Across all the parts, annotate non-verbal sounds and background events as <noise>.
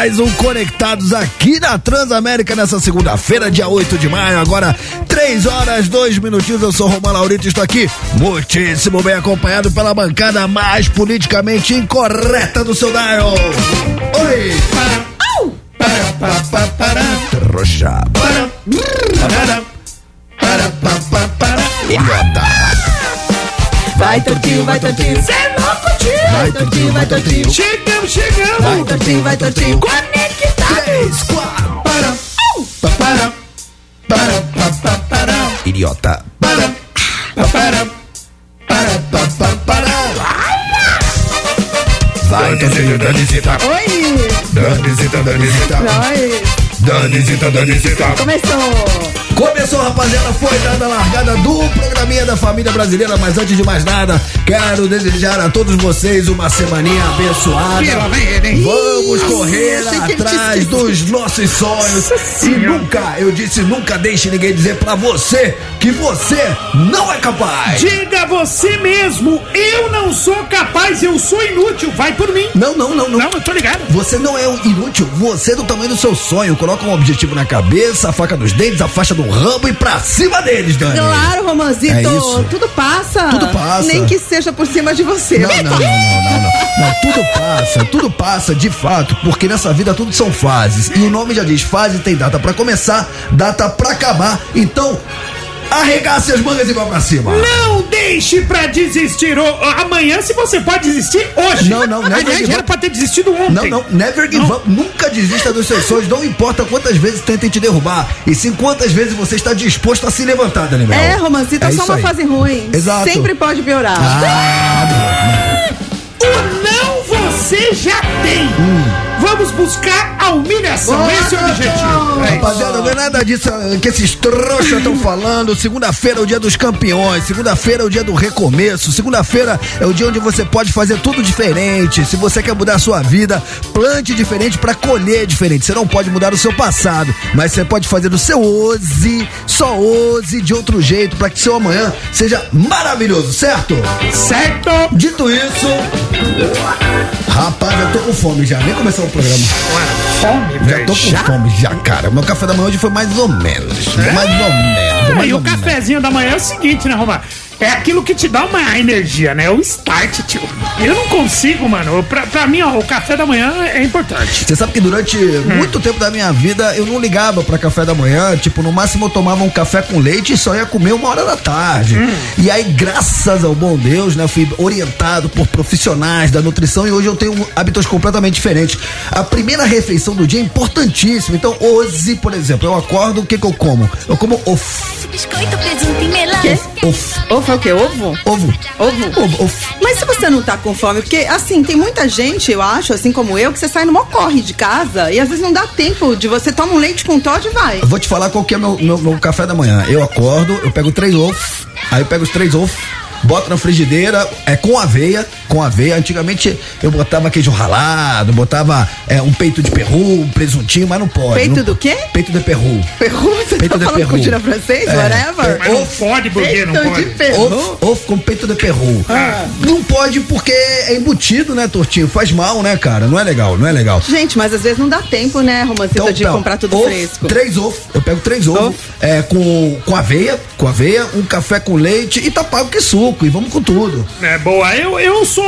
mais um Conectados aqui na Transamérica nessa segunda-feira, dia 8 de maio. Agora, 3 horas, 2 minutinhos. Eu sou Romão Laurito e estou aqui muitíssimo bem acompanhado pela bancada mais politicamente incorreta do seu dial. Oi! Para, Idiota. Vai, Tortinho, vai, Tortinho. Cê é louco, tio. Vai, Tortinho, vai, Tortinho. Chegamos, chegamos. Vai, Tortinho, vai, Tortinho. Conectado. Três, quatro. Para, para, para, para, para, para. Idiota. Para, para, para, para, para, para. Vai, Tocinho, Danisita. Oi. Danisita, Danisita. Oi. Danisita, Danisita. Começou. Começou, rapaziada, foi dada a largada do programinha da família brasileira, mas antes de mais nada, quero desejar a todos vocês uma semaninha abençoada. Vamos correr atrás dos nossos sonhos. E nunca, eu disse, nunca deixe ninguém dizer pra você que você não é capaz. Diga você mesmo, eu não sou capaz, eu sou inútil, vai por mim. Não, não, não, não. Não, eu tô ligado. Você não é inútil, você é do tamanho do seu sonho. Coloca um objetivo na cabeça, a faca nos dentes, a faixa do ramo e pra cima deles, Dani. Claro, Romanzito. É isso. Tudo passa. Tudo passa. Nem que seja por cima de você. Não, não, não, não, não, não. Não, tudo passa, tudo passa de fato, porque nessa vida tudo são fases. E o nome já diz, fase tem data pra começar, data pra acabar. Então, arregace as mangas e vá pra cima. Não deixe pra desistir o- amanhã, se você pode desistir hoje. Não, não, never Aliás, era pra ter desistido ontem. Não, não, never give Não. up. Nunca desista dos seus sonhos. Não importa quantas vezes tentem te derrubar. E sim quantas vezes você está disposto a se levantar, Dani Mel. É, Romanzito, é, É só uma aí. fase ruim. Exato. Sempre pode piorar. Ah, O não você já tem. Vamos buscar a humilhação. Boa, Esse é o objetivo. É. Rapaziada, não é nada disso que esses trouxas estão falando. Segunda-feira é o dia dos campeões. Segunda-feira é o dia do recomeço. Segunda-feira é o dia onde você pode fazer tudo diferente. Se você quer mudar a sua vida, plante diferente pra colher diferente. Você não pode mudar o seu passado, mas você pode fazer o seu hoje, só hoje, de outro jeito, pra que seu amanhã seja maravilhoso, certo? Certo? Dito isso, rapaz, eu tô com fome já. Nem começou o programa. Fome, Já tô com fome já, cara. Meu café da manhã hoje foi mais ou menos. É? Mais ou menos. Mais e ou o cafezinho da manhã é o seguinte, né, Romar? É aquilo que te dá uma energia, né? O start, tio. Eu não consigo, mano. Pra, pra mim, ó, o café da manhã é importante. Você sabe que durante Hum. muito tempo da minha vida eu não ligava pra café da manhã. Tipo, no máximo eu tomava um café com leite e só ia comer uma hora da tarde. Hum. E aí, graças ao bom Deus, né, eu fui orientado por profissionais da nutrição e hoje eu tenho hábitos completamente diferentes. A primeira refeição do dia é importantíssima. Então, hoje, por exemplo, eu acordo, o que que eu como? Eu como ovo. Biscoito, presunto e melão. Ovo. Ovo é o quê? Ovo? Ovo. Ovo? Ovo. ovo. Mas se você não tá com fome, porque assim, tem muita gente, eu acho, assim como eu, que você sai numa corre de casa e às vezes não dá tempo de você toma um leite com Todd e vai. Eu vou te falar qual que é meu, meu, meu café da manhã. Eu acordo, eu pego três ovos, aí eu pego os três ovos, boto na frigideira, é com aveia, com aveia. Antigamente eu botava queijo ralado, botava é, um peito de peru, um presuntinho, mas não pode. Peito não- do quê? Peito de peru. Perru? Você Peito tá de falando cultura francês? É. Whatever? Mas não pode, porque não Peito pode. de perru. Ovo, ovo com peito de peru. Ah. Não pode porque é embutido, né, Tortinho? Faz mal, né, cara? Não é legal, não é legal. Gente, mas às vezes não dá tempo, né, Romancito, de então, comprar tudo ovo, fresco. Três ovos. Eu pego três ovos Ovo. é, com, com aveia, com aveia, um café com leite e tá pago que suco. E vamos com tudo. É boa. Eu, eu sou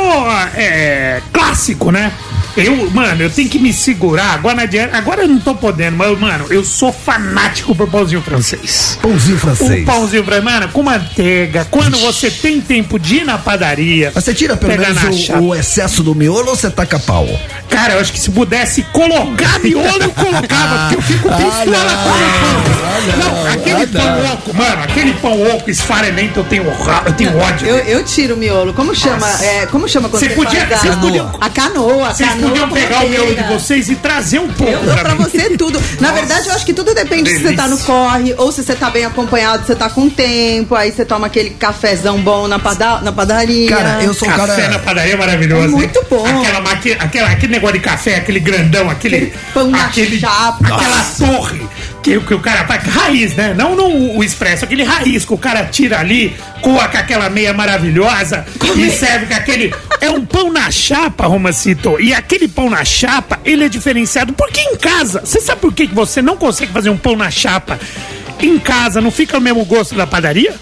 é, clássico, né? Eu, mano, eu tenho que me segurar. Agora, não adianta- agora eu não tô podendo, mas, mano, eu sou fanático por pãozinho francês. Pãozinho francês. Um pãozinho francês, mano, com manteiga. Quando você tem tempo de ir na padaria. Mas você tira pelo menos o, o excesso do miolo ou você taca pau? Cara, eu acho que se pudesse colocar miolo, eu colocava, porque eu fico <laughs> pistola com o pão. Não, aquele pão oco, mano, aquele pão oco esfarelento, eu tenho, eu tenho ódio. Eu, eu tiro o miolo. Como chama? É, como chama quando Você você podia- faz a, vocês podiam- a canoa, a Vocês canoa. podiam pegar o miolo de vocês e trazer um pouco Eu dou pra mim. você tudo. Na verdade, eu acho que tudo depende se você tá no delícia. corre, ou se você tá bem acompanhado, você tá com tempo, aí você toma aquele cafezão bom na, pada na padaria. Cara, eu sou um Café cara. na padaria é maravilhoso. É muito hein? bom. Aquela, maqui- aquela, aquele negócio de café, aquele grandão, aquele. Aquele pão na chapa. Aquela torre que, que o cara faz. Raiz, né? Não no, o expresso, aquele raiz que o cara tira ali, coa com aquela meia maravilhosa e serve com aquele. É um pão na chapa, Romacito. E aquele pão na chapa, ele é diferenciado. Porque em casa, você sabe por que que você não consegue fazer um pão na chapa? Em casa não fica o mesmo gosto da padaria?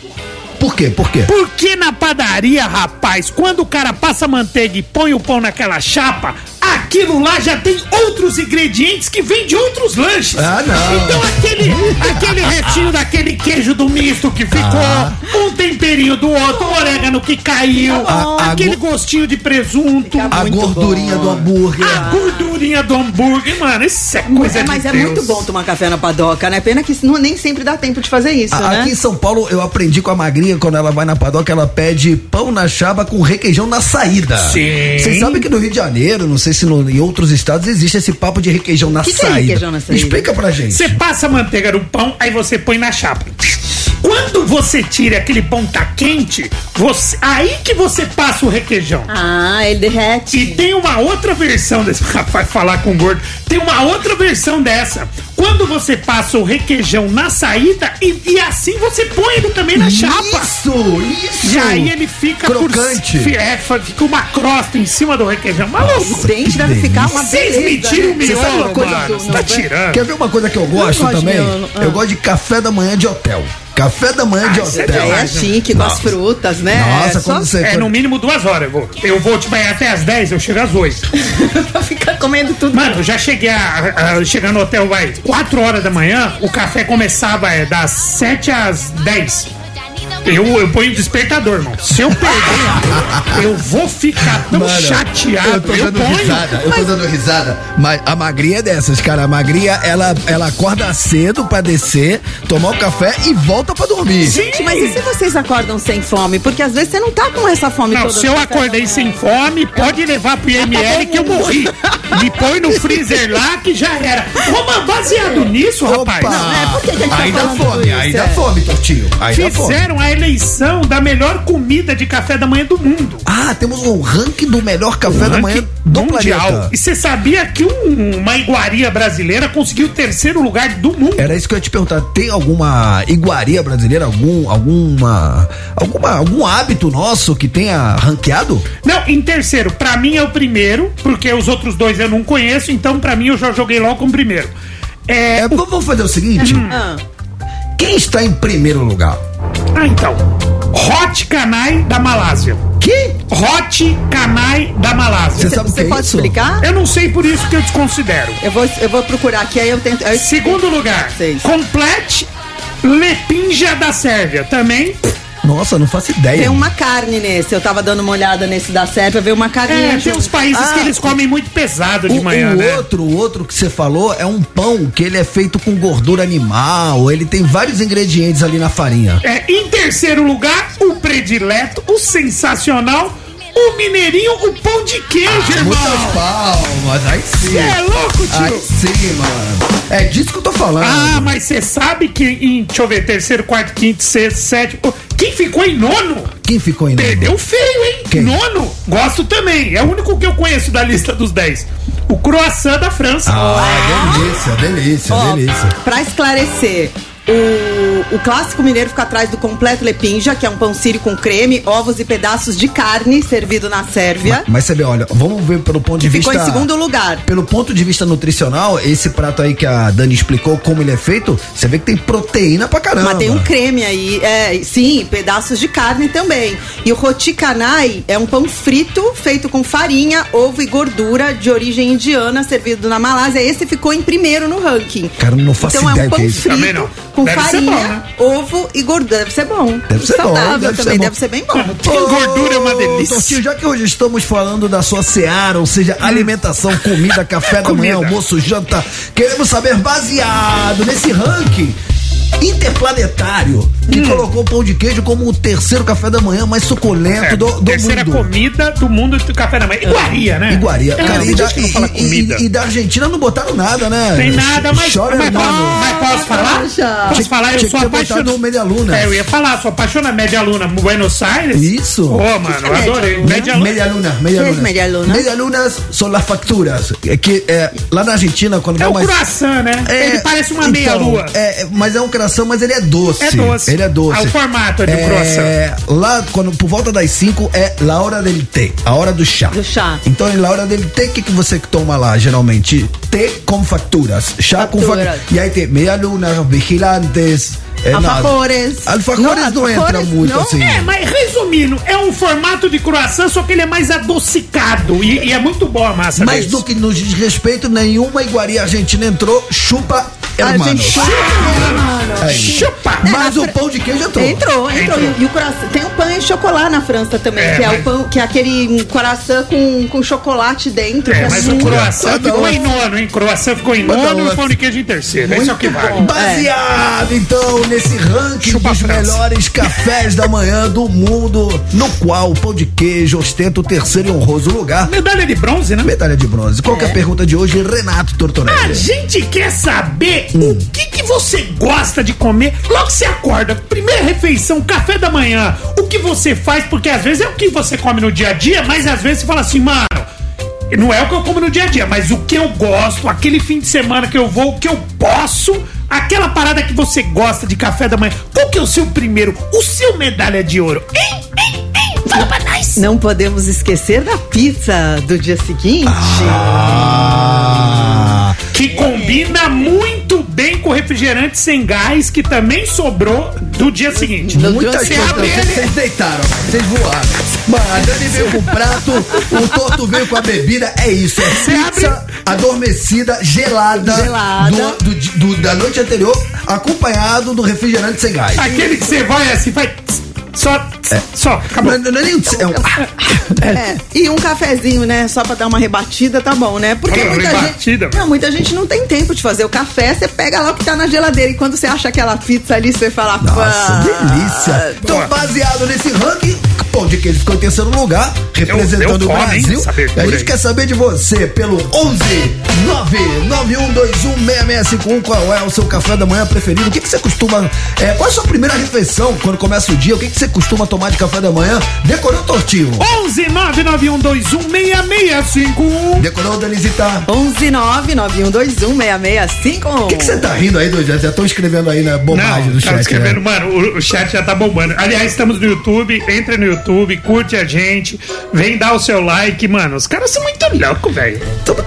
Por quê? Por quê? Porque na padaria, rapaz, quando o cara passa manteiga e põe o pão naquela chapa, aquilo lá já tem outros ingredientes que vêm de outros lanches. Ah, não. Então aquele, aquele restinho daquele queijo do misto que ficou, Ah. um temperinho do outro, um orégano que caiu. A- a aquele go- gostinho de presunto, A muito gordurinha bom. do hambúrguer. a gordurinha do hambúrguer, mano, isso é coisa É, de mas é Deus. muito bom tomar café na padoca, né? Pena que não, nem sempre dá tempo de fazer isso, A- né? Aqui em São Paulo eu aprendi com a magrinha quando ela vai na padoca, ela pede pão na chapa com requeijão na saída. Sim. Vocês sabem que no Rio de Janeiro, não sei se no- em outros estados existe esse papo de requeijão na Que que é saída. requeijão na saída? Explica pra gente. Você passa a manteiga no pão, aí você põe na chapa. Quando você tira aquele pão tá quente, você, aí que você passa o requeijão. Ah, ele derrete. E tem uma outra versão desse <laughs> rapaz falar com o gordo. Tem uma outra versão dessa. Quando você passa o requeijão na saída e, e assim você põe ele também na chapa. Isso, isso. E aí ele fica Crocante. por é, fica uma crosta em cima do requeijão. Maluco. O dente deve ficar uma Vocês beleza. me tiram o né? Você sabe miolo, uma coisa mano. do- Você tá tirando. Quer ver uma coisa que eu gosto gosto de também? miolo. Ah. Eu gosto de café da manhã de hotel. Café da manhã de Ah, você hotel. É, é chique, com as frutas, né? Nossa, é só quando você. É, no mínimo duas horas eu vou. Eu vou te banhar até às 10, eu chego às 8. <laughs> pra ficar comendo tudo. Mano, eu já cheguei a, a chegar no hotel, vai, 4 horas da manhã, o café começava é, das 7 às 10. Eu, eu ponho despertador, irmão. Se eu perder, eu vou ficar tão Mano, chateado. Eu tô dando ponho. risada, eu tô dando risada. Mas a magrinha é dessas, cara. A magrinha, ela, ela acorda cedo pra descer, tomar o café e volta pra dormir. Gente, mas e se vocês acordam sem fome? Porque às vezes você não tá com essa fome Não, toda. se eu acordei sem fome, pode levar pro IML que eu morri. Me põe no freezer lá que já era. Ô, baseado nisso, rapaz. Não, é, por que que a gente tá falando fome, dá É. fome, Tortinho. Aí dá fome. Fizeram a eleição da melhor comida de café da manhã do mundo. Ah, temos um ranking do melhor café da manhã do mundial. planeta. E você sabia que um- uma iguaria brasileira conseguiu o terceiro lugar do mundo? Era isso que eu ia te perguntar. Tem alguma iguaria brasileira, algum, alguma, alguma, algum hábito nosso que tenha ranqueado? Não, em terceiro, pra mim é o primeiro, porque os outros dois eu não conheço, então pra mim eu já joguei logo como primeiro. É, É, vamos fazer o seguinte. Ah, Quem está em primeiro lugar? Ah, então. Hot Kanai da Malásia. Que? Hot Kanai da Malásia. Você sabe o que você é pode isso? explicar? Eu não sei por isso que eu desconsidero. Eu vou, eu vou procurar aqui, aí eu tento. eu- Segundo lugar, Seis. Complete Lepinja da Sérvia. Também Nossa, não faço ideia. Tem uma carne nesse. Eu tava dando uma olhada nesse da Sérvia, veio uma carninha. é, tem uns países Ah, que eles comem muito pesado de O, manhã, o né? outro, o outro que você falou é um pão que ele é feito com gordura animal, ele tem vários ingredientes ali na farinha. É, em terceiro lugar, o predileto, o sensacional, o mineirinho, o pão de queijo, irmão. Muitas palmas, aí sim. Você é louco, tio? Aí sim, mano. É disso que eu tô falando. Ah, mas você sabe que em, deixa eu ver, terceiro, quarto, quinto, sexto, sétimo, quem ficou em nono? Quem ficou em nono? Perdeu feio, hein? Quem? Nono, gosto também. É o único que eu conheço da lista dos 10. O croissant da França. Ah, delícia, delícia, Ó, delícia. Pra esclarecer, o, o clássico mineiro fica atrás do completo lepinja, que é um pão sírio com creme, ovos e pedaços de carne servido na Sérvia. Mas você vê, olha, vamos ver pelo ponto de Ficou vista. em segundo lugar. Pelo ponto de vista nutricional, esse prato aí que a Dani explicou como ele é feito, você vê que tem proteína pra caramba. Mas tem um creme aí, é, sim, pedaços de carne também. E o roti canai é um pão frito feito com farinha, ovo e gordura de origem indiana, servido na Malásia. Esse ficou em primeiro no ranking. Cara, não faço então ideia é um que pão é isso. Também frito não. Com Deve ser farinha, bom, né? ovo e gordura. Deve ser bom. Deve ser bom, Saudável ser também, bom. deve ser bem bom. <laughs> Tem gordura, é uma delícia. Tortinho, já que hoje estamos falando da sua seara, ou seja, alimentação, comida, café da manhã, almoço, janta, queremos saber, baseado nesse ranking, interplanetário que colocou o pão de queijo como o terceiro café da manhã mais suculento É, do, do terceira mundo. comida do mundo do café da manhã. Iguaria, né? Iguaria. É, Cara, e, da, e- comida. e- e da Argentina não botaram nada, né? Tem nada, mas, Chora, mas, hermano. mas posso falar? Já. Posso falar? Eu Tinha sou apaixonado. o Media Luna. É, eu ia falar, sou apaixonado Média Luna Buenos Aires. Isso. Ô, mano, eu adorei. Média Luna. Media luna, media ¿Qué es luna. media luna? Media lunas são las facturas. É que é, lá na Argentina, quando É vai o mais. croissant, né? É, Ele parece uma então, meia-lua. É, mas é um coração, mas ele é doce. É doce. Ele é doce. Ah, o formato é de é, Lá, quando, por volta das 5, é la hora del té, a hora do chá. Do chá. Então, na hora del té, o que, que você toma lá, geralmente? Té com facturas. Chá com Facturas. E aí tem meia luna, vigilantes. É, Alfajores. Alfajores Não, não, entra muito não. assim. É, mas resumindo, é um formato de croissant, só que ele é mais adocicado. E, e é muito boa a massa Mas deles. no que nos diz respeito, nenhuma iguaria argentina entrou, chupa, hermano. Mano. Aí. Chupa! Mas o pão de queijo entrou. Entrou, entrou. Entrou. E, e o coração. Tem o pão e chocolate na França também, É, que é mas- o pão, que é aquele coração com, com chocolate dentro. que É, mas o muito- croissant ficou um- em nono, hein? Croissant ficou em nono e um- o pão de queijo em terceiro. Esse é o que vale. Baseado, então, nesse ranking Chupa dos melhores cafés da manhã do mundo, no qual o pão de queijo ostenta o terceiro e honroso lugar. Medalha de bronze, né? Medalha de bronze. Qual que é a pergunta de hoje, Renato A Tortorelli? gente quer saber o que, que você gosta de comer logo que você acorda. Primeira refeição, café da manhã. O que você faz, porque às vezes é o que você come no dia a dia, mas às vezes você fala assim, mano. Não é o que eu como no dia a dia, mas o que eu gosto, aquele fim de semana que eu vou, o que eu posso, aquela parada que você gosta de café da manhã. Qual que é o seu primeiro, o seu medalha de ouro? Hein, hein, hein? Fala pra nós. Não podemos esquecer da pizza do dia seguinte. Ah, Que combina muito bem com o refrigerante sem gás, que também sobrou do dia seguinte. muitas Você coisas. Vocês deitaram, vocês voaram. Mano, a Dani veio com o prato, o Torto veio com a bebida. É isso, é pizza adormecida, gelada, Gelada. Do, do- do- da noite anterior, acompanhado do refrigerante sem gás. Aquele que você vai assim, vai. Só. Só, acabou. Não, não é nem um. É um É, e um cafezinho, né? Só pra dar uma rebatida, tá bom, né? Porque muita rebatida, gente. Não, muita gente não tem tempo de fazer o café, você pega lá o que tá na geladeira. E quando você acha aquela pizza ali, você fala. Nossa, delícia. Então, Boa. baseado nesse ranking, pão de queijo ficou em terceiro lugar, representando deu o fome, hein, Brasil. a gente aí. quer saber de você pelo 11 991216651. Qual é o seu café da manhã preferido? O que, que você costuma. É, qual é a sua primeira refeição quando começa o dia? O que, que você costuma tomar de café da manhã? Decorou, Tortinho? 11 991216651. Decorou, Danisita? 11991216651. O que você tá rindo aí, Dois? Já estão escrevendo aí na Não, bobagem do tá chat. escrevendo, né? mano, o, o chat já tá bombando. Aliás, estamos no YouTube, entra no YouTube, curte a gente, vem dar o seu like, mano. Os caras são muito loucos, velho.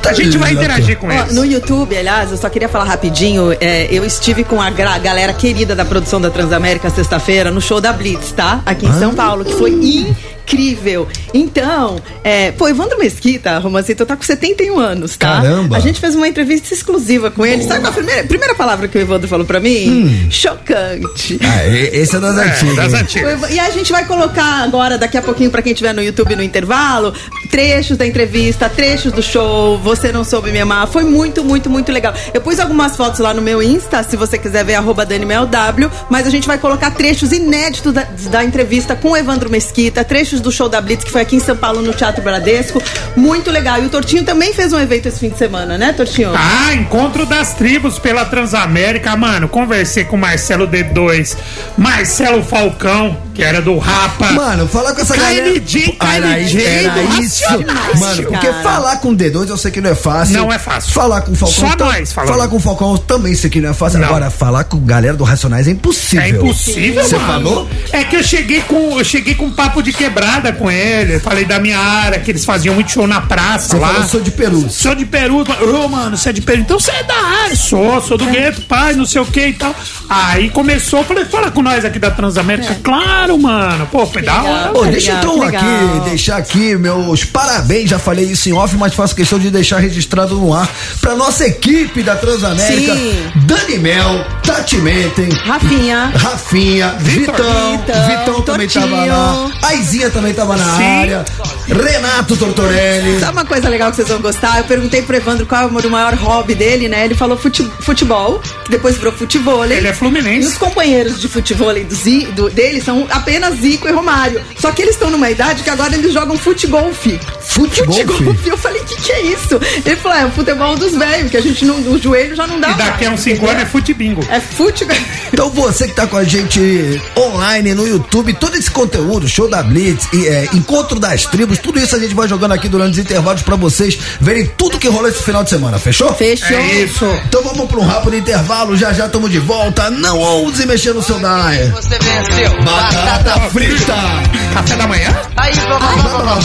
Tá A gente vai interagir com Ó, eles. no YouTube, aliás, eu só queria falar rapidinho. é, eu estive com a gra- galera querida da produção da Transamérica sexta-feira no show da Blitz, tá? Aqui em Ah. São Paulo, que foi incrível. Então, é, pô, Evandro Mesquita, Romancito, tá com 71 anos, tá? Caramba. A gente fez uma entrevista exclusiva com ele. Sabe qual a primeira, primeira palavra que o Evandro falou pra mim? Hum. Chocante. Ah, esse é das É, antigas. das antigas. E a gente vai colocar agora, daqui a pouquinho, pra quem estiver no YouTube no intervalo, trechos da entrevista, trechos do show. Você não soube me amar. Foi muito, muito, muito legal. Eu pus algumas fotos lá no meu Insta, se você quiser ver, arroba DanimelW, mas a gente vai colocar trechos inéditos da, da entrevista com o Evandro Mesquita, trechos do show da Blitz, que foi aqui em São Paulo, no Teatro Bradesco. Muito legal. E o Tortinho também fez um evento esse fim de semana, né, Tortinho? Ah, encontro das tribos pela Transamérica, mano. Conversei com Marcelo D2, Marcelo Falcão, que era do Rapa. Mano, falar com essa galera. KLJ, Era Racionais, Mano, porque cara. falar com D2 eu sei que não é fácil. Não é fácil. Falar com o Falcão. Só nós falando. Falar com o Falcão eu também sei que não é fácil. Não. Agora, falar com galera do Racionais é impossível. É impossível, Você mano. falou? É que eu cheguei com eu cheguei com um papo de quebrada com ele. Falei da minha área, que eles faziam muito show na praça Você lá. falou, sou de Peru. Sou de Peru, ô mano, você é de Peru, então você é da área, sou, sou do gueto, pai, não sei o que e tal. Aí começou, falei, fala com nós aqui da Transamérica. Claro, mano, pô, foi da hora. Ô, Que deixa então aqui, deixar aqui meus parabéns, já falei isso em off, mas faço questão de deixar registrado no ar pra nossa equipe da Transamérica. Sim. Dani Mel, Tati Menten, Rafinha. Rafinha, Vitor. Vitão, Vitão, Vitão também tava lá, Aizinha também tava na Sim. área. Renato Tortorelli. Sabe uma coisa legal que vocês vão gostar? Eu perguntei pro Evandro qual é o maior hobby dele, né? Ele falou fute- futebol, que depois virou futebol. Ele é E os fluminense. companheiros de futebol do, do- dele são apenas Zico e Romário. Só que eles estão numa idade que agora eles jogam futebol, fi. Futebol, Futebol. Eu falei, o que, que é isso? Ele falou, é o futebol dos velhos, que a gente não. O joelho já não dá E daqui a uns 5 entendeu? anos é futebingo. É futebol. <laughs> Então você que tá com a gente online no YouTube, todo esse conteúdo, show da Blitz, e, é, encontro das tribos, tudo isso a gente vai jogando aqui durante os intervalos pra vocês verem tudo que rolou esse final de semana, fechou? Fechou. É isso. Então vamos pra um rápido intervalo, já já estamos de volta. Não ouse mexer no seu dial. Você venceu. Batata frita. Café da manhã? Aí vamos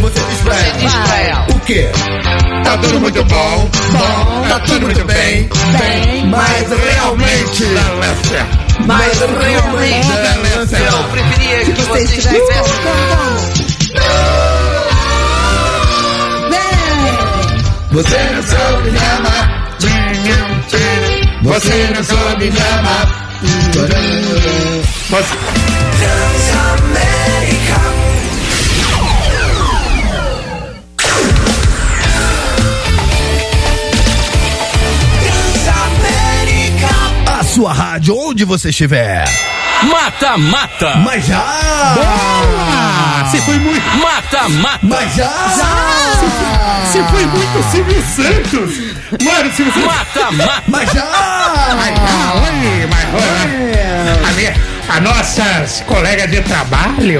Você diz pra ela. diz pra ela. O quê? Tá tudo muito bom. Bom, Tá tudo muito bem. Bem, Mas realmente. delícia. mas realmente. Eu preferia que Você estivesse. Você não soube me amar. Você não soube me amar. Você... rádio, onde você estiver. Mata, mata. Mas já! Ah, você foi muito. Mata, mata. Mas já! Você foi muito Silvio Santos. Mano, Silvio Santos. Mata, mata. Mas já! Ah, oi, mas, oi. A, minha, a nossa colega de trabalho.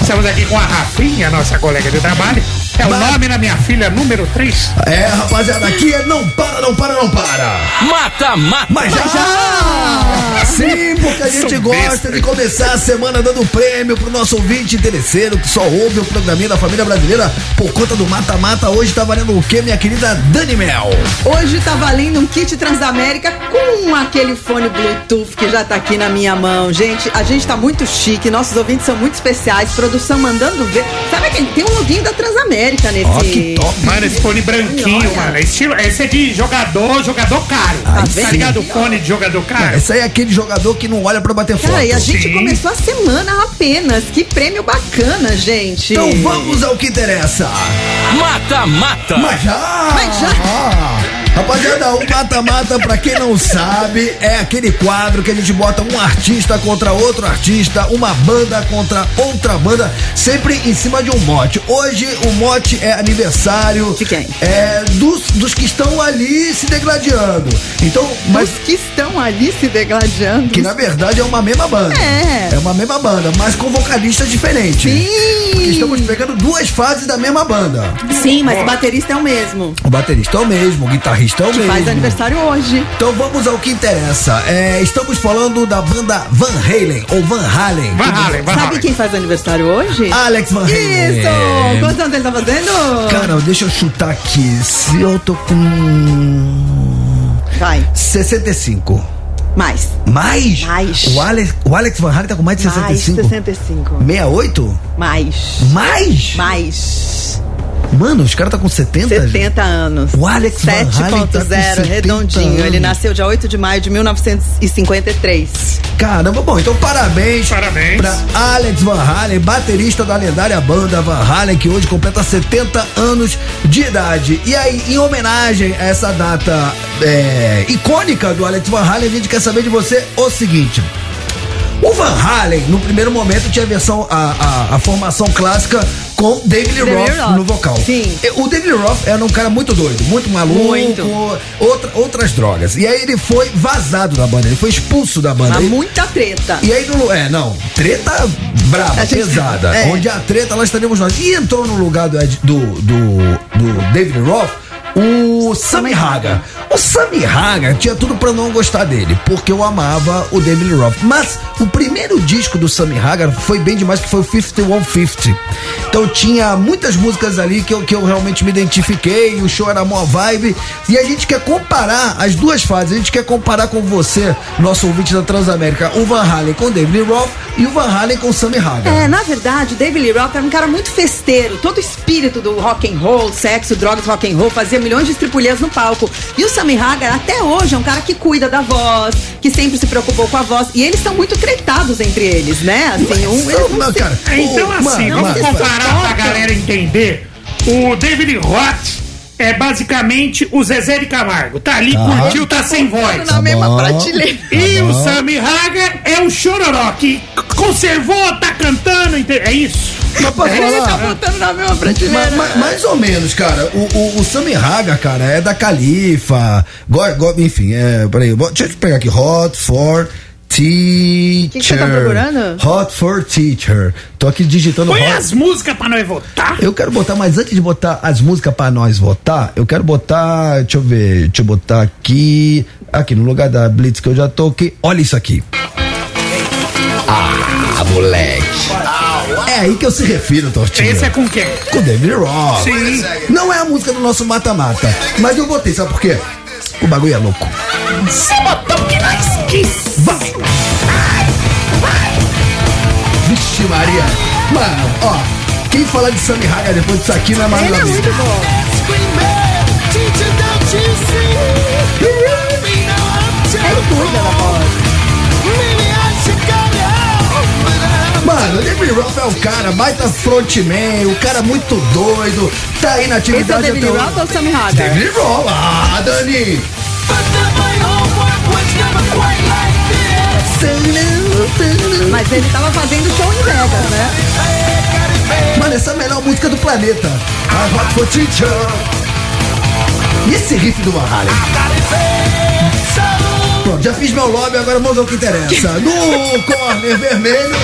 Estamos aqui com a Rafinha, nossa colega de trabalho. É o nome da minha filha número 3. É, rapaziada, aqui é não para, não para, não para. Mata, mata. Mas já! Sim, porque a gente Sou gosta besta. de começar a semana dando prêmio pro nosso ouvinte interesseiro que só ouve o programinha da família brasileira por conta do mata-mata. Hoje tá valendo o quê, minha querida Dani Mel? Hoje tá valendo um kit Transamérica com aquele fone Bluetooth que já tá aqui na minha mão. Gente, a gente tá muito chique, nossos ouvintes são muito especiais, produção mandando ver. Sabe que tem um login da Transamérica nesse. Ó, que top. <laughs> Mano, esse fone branquinho, mano. Estilo, esse é de jogador, jogador caro. Aí tá sim. ligado? O fone de jogador caro. Esse aí é aquele jogador que não olha pra bater foto. Cara, e a gente Sim. começou a semana apenas. Que prêmio bacana, gente. Então vamos ao que interessa. Mata, mata. Mas já! Mas já! Rapaziada, o mata-mata, pra quem não sabe, é aquele quadro que a gente bota um artista contra outro artista, uma banda contra outra banda, sempre em cima de um mote. Hoje o mote é aniversário. De quem? É dos, dos que estão ali se degladiando. Então, mas Os que estão ali se degladiando. que na verdade é uma mesma banda. É. É uma mesma banda, mas com vocalistas diferentes. Sim. Porque estamos pegando duas fases da mesma banda. Sim, mas o baterista é o mesmo. O baterista é o mesmo, o guitarrista é o Que mesmo. faz aniversário hoje. Então vamos ao que interessa. É, estamos falando da banda Van Halen, ou Van Halen. Van Halen, Van Sabe Halen. quem faz aniversário hoje? Alex Van Halen. Isso! Quantos anos ele tá fazendo? Cara, deixa eu chutar aqui. Se eu tô com. Vai, 65. mais. Mais? Mais. O Alex, o Alex Van Halen tá com mais de Mais 65? 65. 68? Mais. Mais? Mais. Mano, os caras tá com 70? 70 anos. O Alex Van Halen tá com 7.0, 70 redondinho. Ele anos. nasceu dia 8 de maio de 1953. Caramba, bom, então parabéns. Parabéns. Pra Alex Van Halen, baterista da lendária banda Van Halen, que hoje completa 70 anos de idade. E aí, em homenagem a essa data é, icônica do Alex Van Halen, a gente quer saber de você o seguinte. O Van Halen, no primeiro momento, tinha a versão, a, a, a formação clássica com David Roth Roth. no vocal. Sim. O David Roth era um cara muito doido, muito maluco, Muito. outra- outras drogas. E aí ele foi vazado da banda, ele foi expulso da banda. Mas Ele- muita treta. e aí, no, é, não, treta braba, A gente- pesada. é. Onde a treta, lá estaremos nós. E entrou no lugar do, do, do, do David Roth o Sammy Hagar. O Sammy Hagar tinha tudo pra não gostar dele, porque eu amava o David Roth. Mas o primeiro disco do Sammy Hagar foi bem demais, que foi o 5150. Então tinha muitas músicas ali que eu, que eu realmente me identifiquei, o show era mó vibe. E a gente quer comparar as duas fases. A gente quer comparar com você, nosso ouvinte da Transamérica, o Van Halen com o David Roth, e o Van Halen com o Sammy Hagar. É, na verdade, o David Lee Roth era um cara muito festeiro, todo o espírito do rock and roll, sexo, drogas, rock and roll, fazia milhões de estripulias no palco. E o Sammy Hagar até hoje é um cara que cuida da voz, que sempre se preocupou com a voz, e eles são muito tretados entre eles, né? Assim, um, eles Não, cara, Então, assim, mano, vamos mano, comparar pra galera entender. O David Roth é basicamente o Zezé de Camargo. Tá ali, curtiu, tá sem voz. na mesma bom. prateleira. E o Sammy Hagar é o Chororó, que conservou, tá cantando, é isso. Mas posso Ele tá falar? botando na mesma prateleira. Ma- ma- mais ou menos, cara. O, o, o Sammy Hagar, cara, é da Califa. Go, go- enfim, é. Peraí, deixa eu pegar aqui. Hot for Teacher. que você tá procurando? Hot for Teacher. Tô aqui digitando Põe hot. as músicas pra nós votar. Eu quero botar, mas antes de botar as músicas pra nós votar, eu quero botar, deixa eu ver, deixa eu botar aqui, aqui no lugar da Blitz que eu já tô aqui. Olha isso aqui. Ah, moleque. É aí que eu se refiro, Tortinho. Esse é com quem? com David Roth. Sim. Não é a música do nosso mata-mata, mas eu botei, sabe por quê? O bagulho é louco. Você botou que nós quis. Vixe Maria. Mano, ó, quem falar de Sammy Hagar depois disso aqui não é mais Ele é muito bom. Ele cuida da voz. Mano, o David Roth é o cara, baita frontman, o cara muito doido, tá aí na Esse é o atividade David. Roth ou o Sammy Hagar? David Roth, ah, Dani! Mas ele tava fazendo show em Vegas, né? Mano, essa é a melhor música do planeta. I Hot for Teacher. E esse riff do Van Halen? Pronto, já fiz meu lobby, agora vamos ao que interessa. No corner vermelho.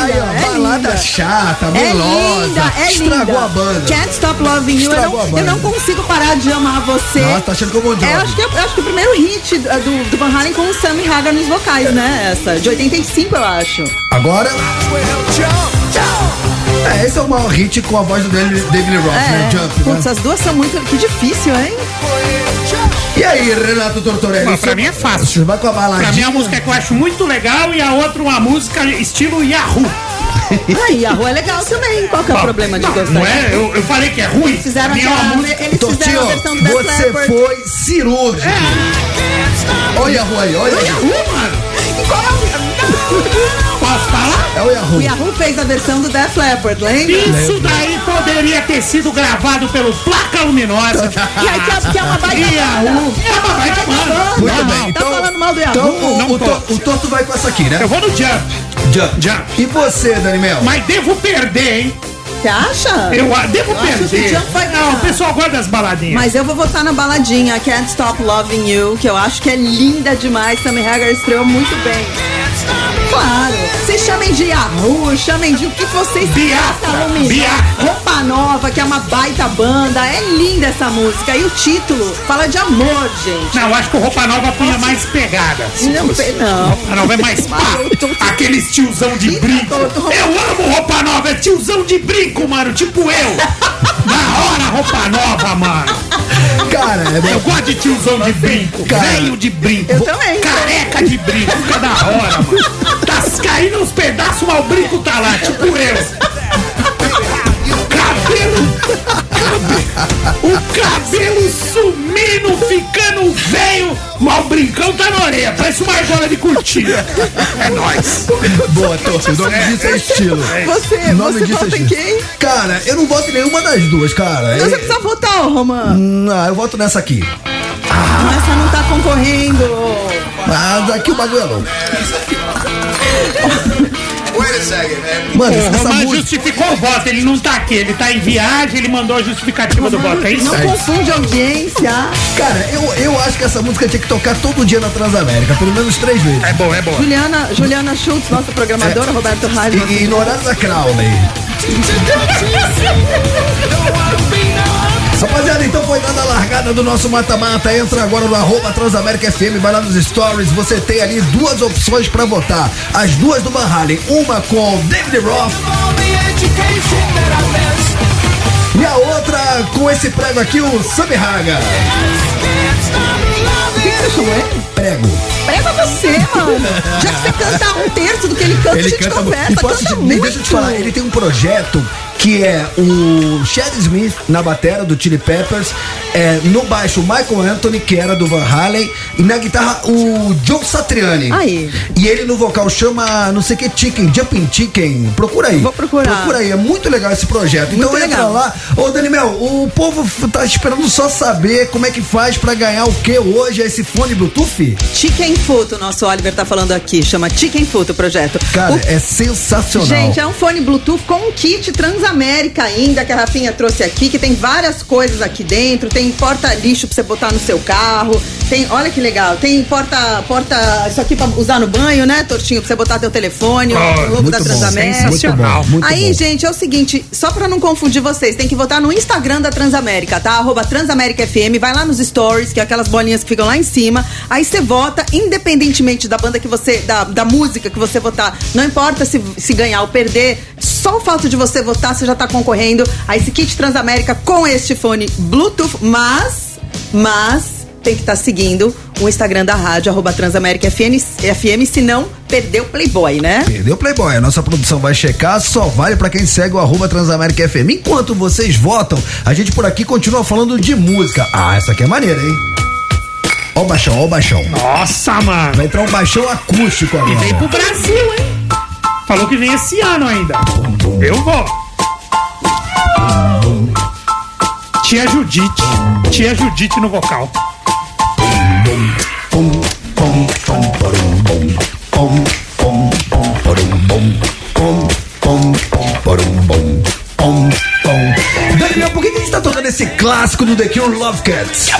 Ai, ó, é balada linda. chata, É melosa. linda, é linda. Estragou a banda. Can't Stop Loving You. Eu não, eu não consigo parar de amar você. Nossa, tá achando que é o Bon Jovi. É, acho que, eu acho que o primeiro hit do, do- do Van Halen com o Sammy Hagar nos vocais, né? Essa, de 85, eu acho. Agora. É, esse é o maior hit com a voz do David, Roth, né? É, Jump, putz, né? as duas são muito. Que difícil, hein? E aí, Renato Tortorelli? Mas pra mim é fácil. Vai com a baladinha? Pra mim é uma música que eu acho muito legal e a outra uma música estilo Yahoo. Aí, a rua é legal também. Qual que é o Bom, problema de não, gostar? Não é? Eu, eu falei que é ruim. Fizeram é uma aquela- música. Eles fizeram Tortinho, a versão do você Leppard. foi cirúrgico. Olha a rua aí, olha aí. Yahoo, mano. Posso falar? É o Yahoo. O Yahoo fez a versão do Def Leppard, lembra? Isso daí poderia ter sido gravado pelo Placa Luminosa. E aí, que é, que é uma baita Yahoo. É uma baita banda. Muito Não, bem, não. então. Tá falando mal do Yahoo? Então o, Não o, o Torto vai com essa aqui, né? Eu vou no Jump. Jump. Jump. E você, Dani Mel? Mas devo perder, hein? Você acha? Eu devo Eu acho que o perder. Não, o pessoal gosta das baladinhas. Mas eu vou votar na baladinha Can't Stop Loving You, que eu acho que é linda demais. Sammy Hagar estreou muito bem. Claro, vocês chamem de Yahoo, chamem de o que vocês Biafra, quiserem. Biafra. Roupa Nova, que é uma baita banda. É linda essa música. E o título fala de amor, gente. Não, eu acho que o Roupa Nova punha mais pegada. se Não, fosse. não. Roupa Nova é mais <laughs> pá. Tô- Aqueles tiozão de brinco. Eu amo Roupa Nova, é tiozão de brinco, mano. Tipo eu. <laughs> Da hora Roupa Nova, mano. Cara, é Eu gosto de tiozão de brinco. Cara, Velho de brinco. eu também. Careca de brinco. Fica da hora, mano. Tá caindo uns pedaços, mas o brinco tá lá. Tipo eu. Cabelo. O cabelo sumindo, ficando velho, mas o brincão tá na orelha, parece uma argola de cortina. É nóis. Boa. O nome disso é estilo. Você, nome você disso vota é em quem? Cara, eu não voto em nenhuma das duas, cara. Então você É- precisa votar, ô Romã. Não, eu voto nessa aqui. Essa não tá concorrendo. Mas aqui o bagulho é louco. <laughs> Mano, essa Romano música. justificou o voto, ele não tá aqui, ele tá em viagem, ele mandou a justificativa do voto, é isso? Não confunde a audiência. Cara, eu, eu acho que essa música tinha que tocar todo dia na Transamérica, pelo menos três vezes. É bom, é bom. Juliana, Juliana Schultz, nossa programadora, Roberto Reis. nosso- E, e no horário da Crowley. <laughs> Rapaziada, então foi dada a largada do nosso mata-mata. Entra agora no arroba Transamérica FM, vai lá nos stories. Você tem ali duas opções pra votar. As duas do Van Halen. Uma com David Roth e a outra com esse prego aqui, o Sammy Haga. Que que você chamou ele? Prego. Prega você, mano. Já que você canta um terço do que ele canta, a Ele gente canta conversa. canta muito. Deixa eu te falar, ele tem um projeto que é o Chad Smith na batera do Chili Peppers, é, no baixo o Michael Anthony, que era do Van Halen, e na guitarra o Joe Satriani. Aí. E ele no vocal chama não sei que Chicken, Jumping Chicken. Procura aí. Vou procurar. Procura aí, é muito legal esse projeto. Então Muito entra legal. lá. Ô Daniel, o povo tá esperando só saber como é que faz pra ganhar o que hoje? É esse fone Bluetooth? Chicken Foot, o nosso Oliver tá falando aqui. Chama Chicken Foot o projeto. Cara, O- é sensacional. Gente, é um fone Bluetooth com um kit Transamérica ainda, que a Rafinha trouxe aqui, que tem várias coisas aqui dentro. Tem porta-lixo pra você botar no seu carro. Tem, olha que legal, tem porta, porta, isso aqui pra usar no banho, né, Tortinho? Pra você botar teu telefone, Oh, o logo muito da bom, Transamérica. muito bom, muito Aí, bom. gente, é o seguinte, só pra não confundir vocês, tem que votar no Instagram da Transamérica, tá? Arroba Transamérica FM, vai lá nos stories, que é aquelas bolinhas que ficam lá em cima. Aí você vota, independentemente da banda que você, da, da música que você votar. Não importa se, se ganhar ou perder, só o fato de você votar, você já tá concorrendo a esse kit Transamérica com este fone Bluetooth, mas, mas tem que estar seguindo o Instagram da rádio, arroba Transamérica FM, FM, senão perdeu o Playboy, né? Perdeu o Playboy. A nossa produção vai checar, só vale pra quem segue o arroba Transamérica FM. Enquanto vocês votam, a gente por aqui continua falando de música. Ah, essa aqui é maneira, hein? Ó o baixão, ó o baixão. Nossa, mano. Vai entrar um baixão acústico E vem pro agora. Brasil, hein? Falou que vem esse ano ainda. Eu vou. Tia Judite. Tia Judite no vocal. Daniel, por que que a gente tá tocando esse clássico do The Cure Love Cats?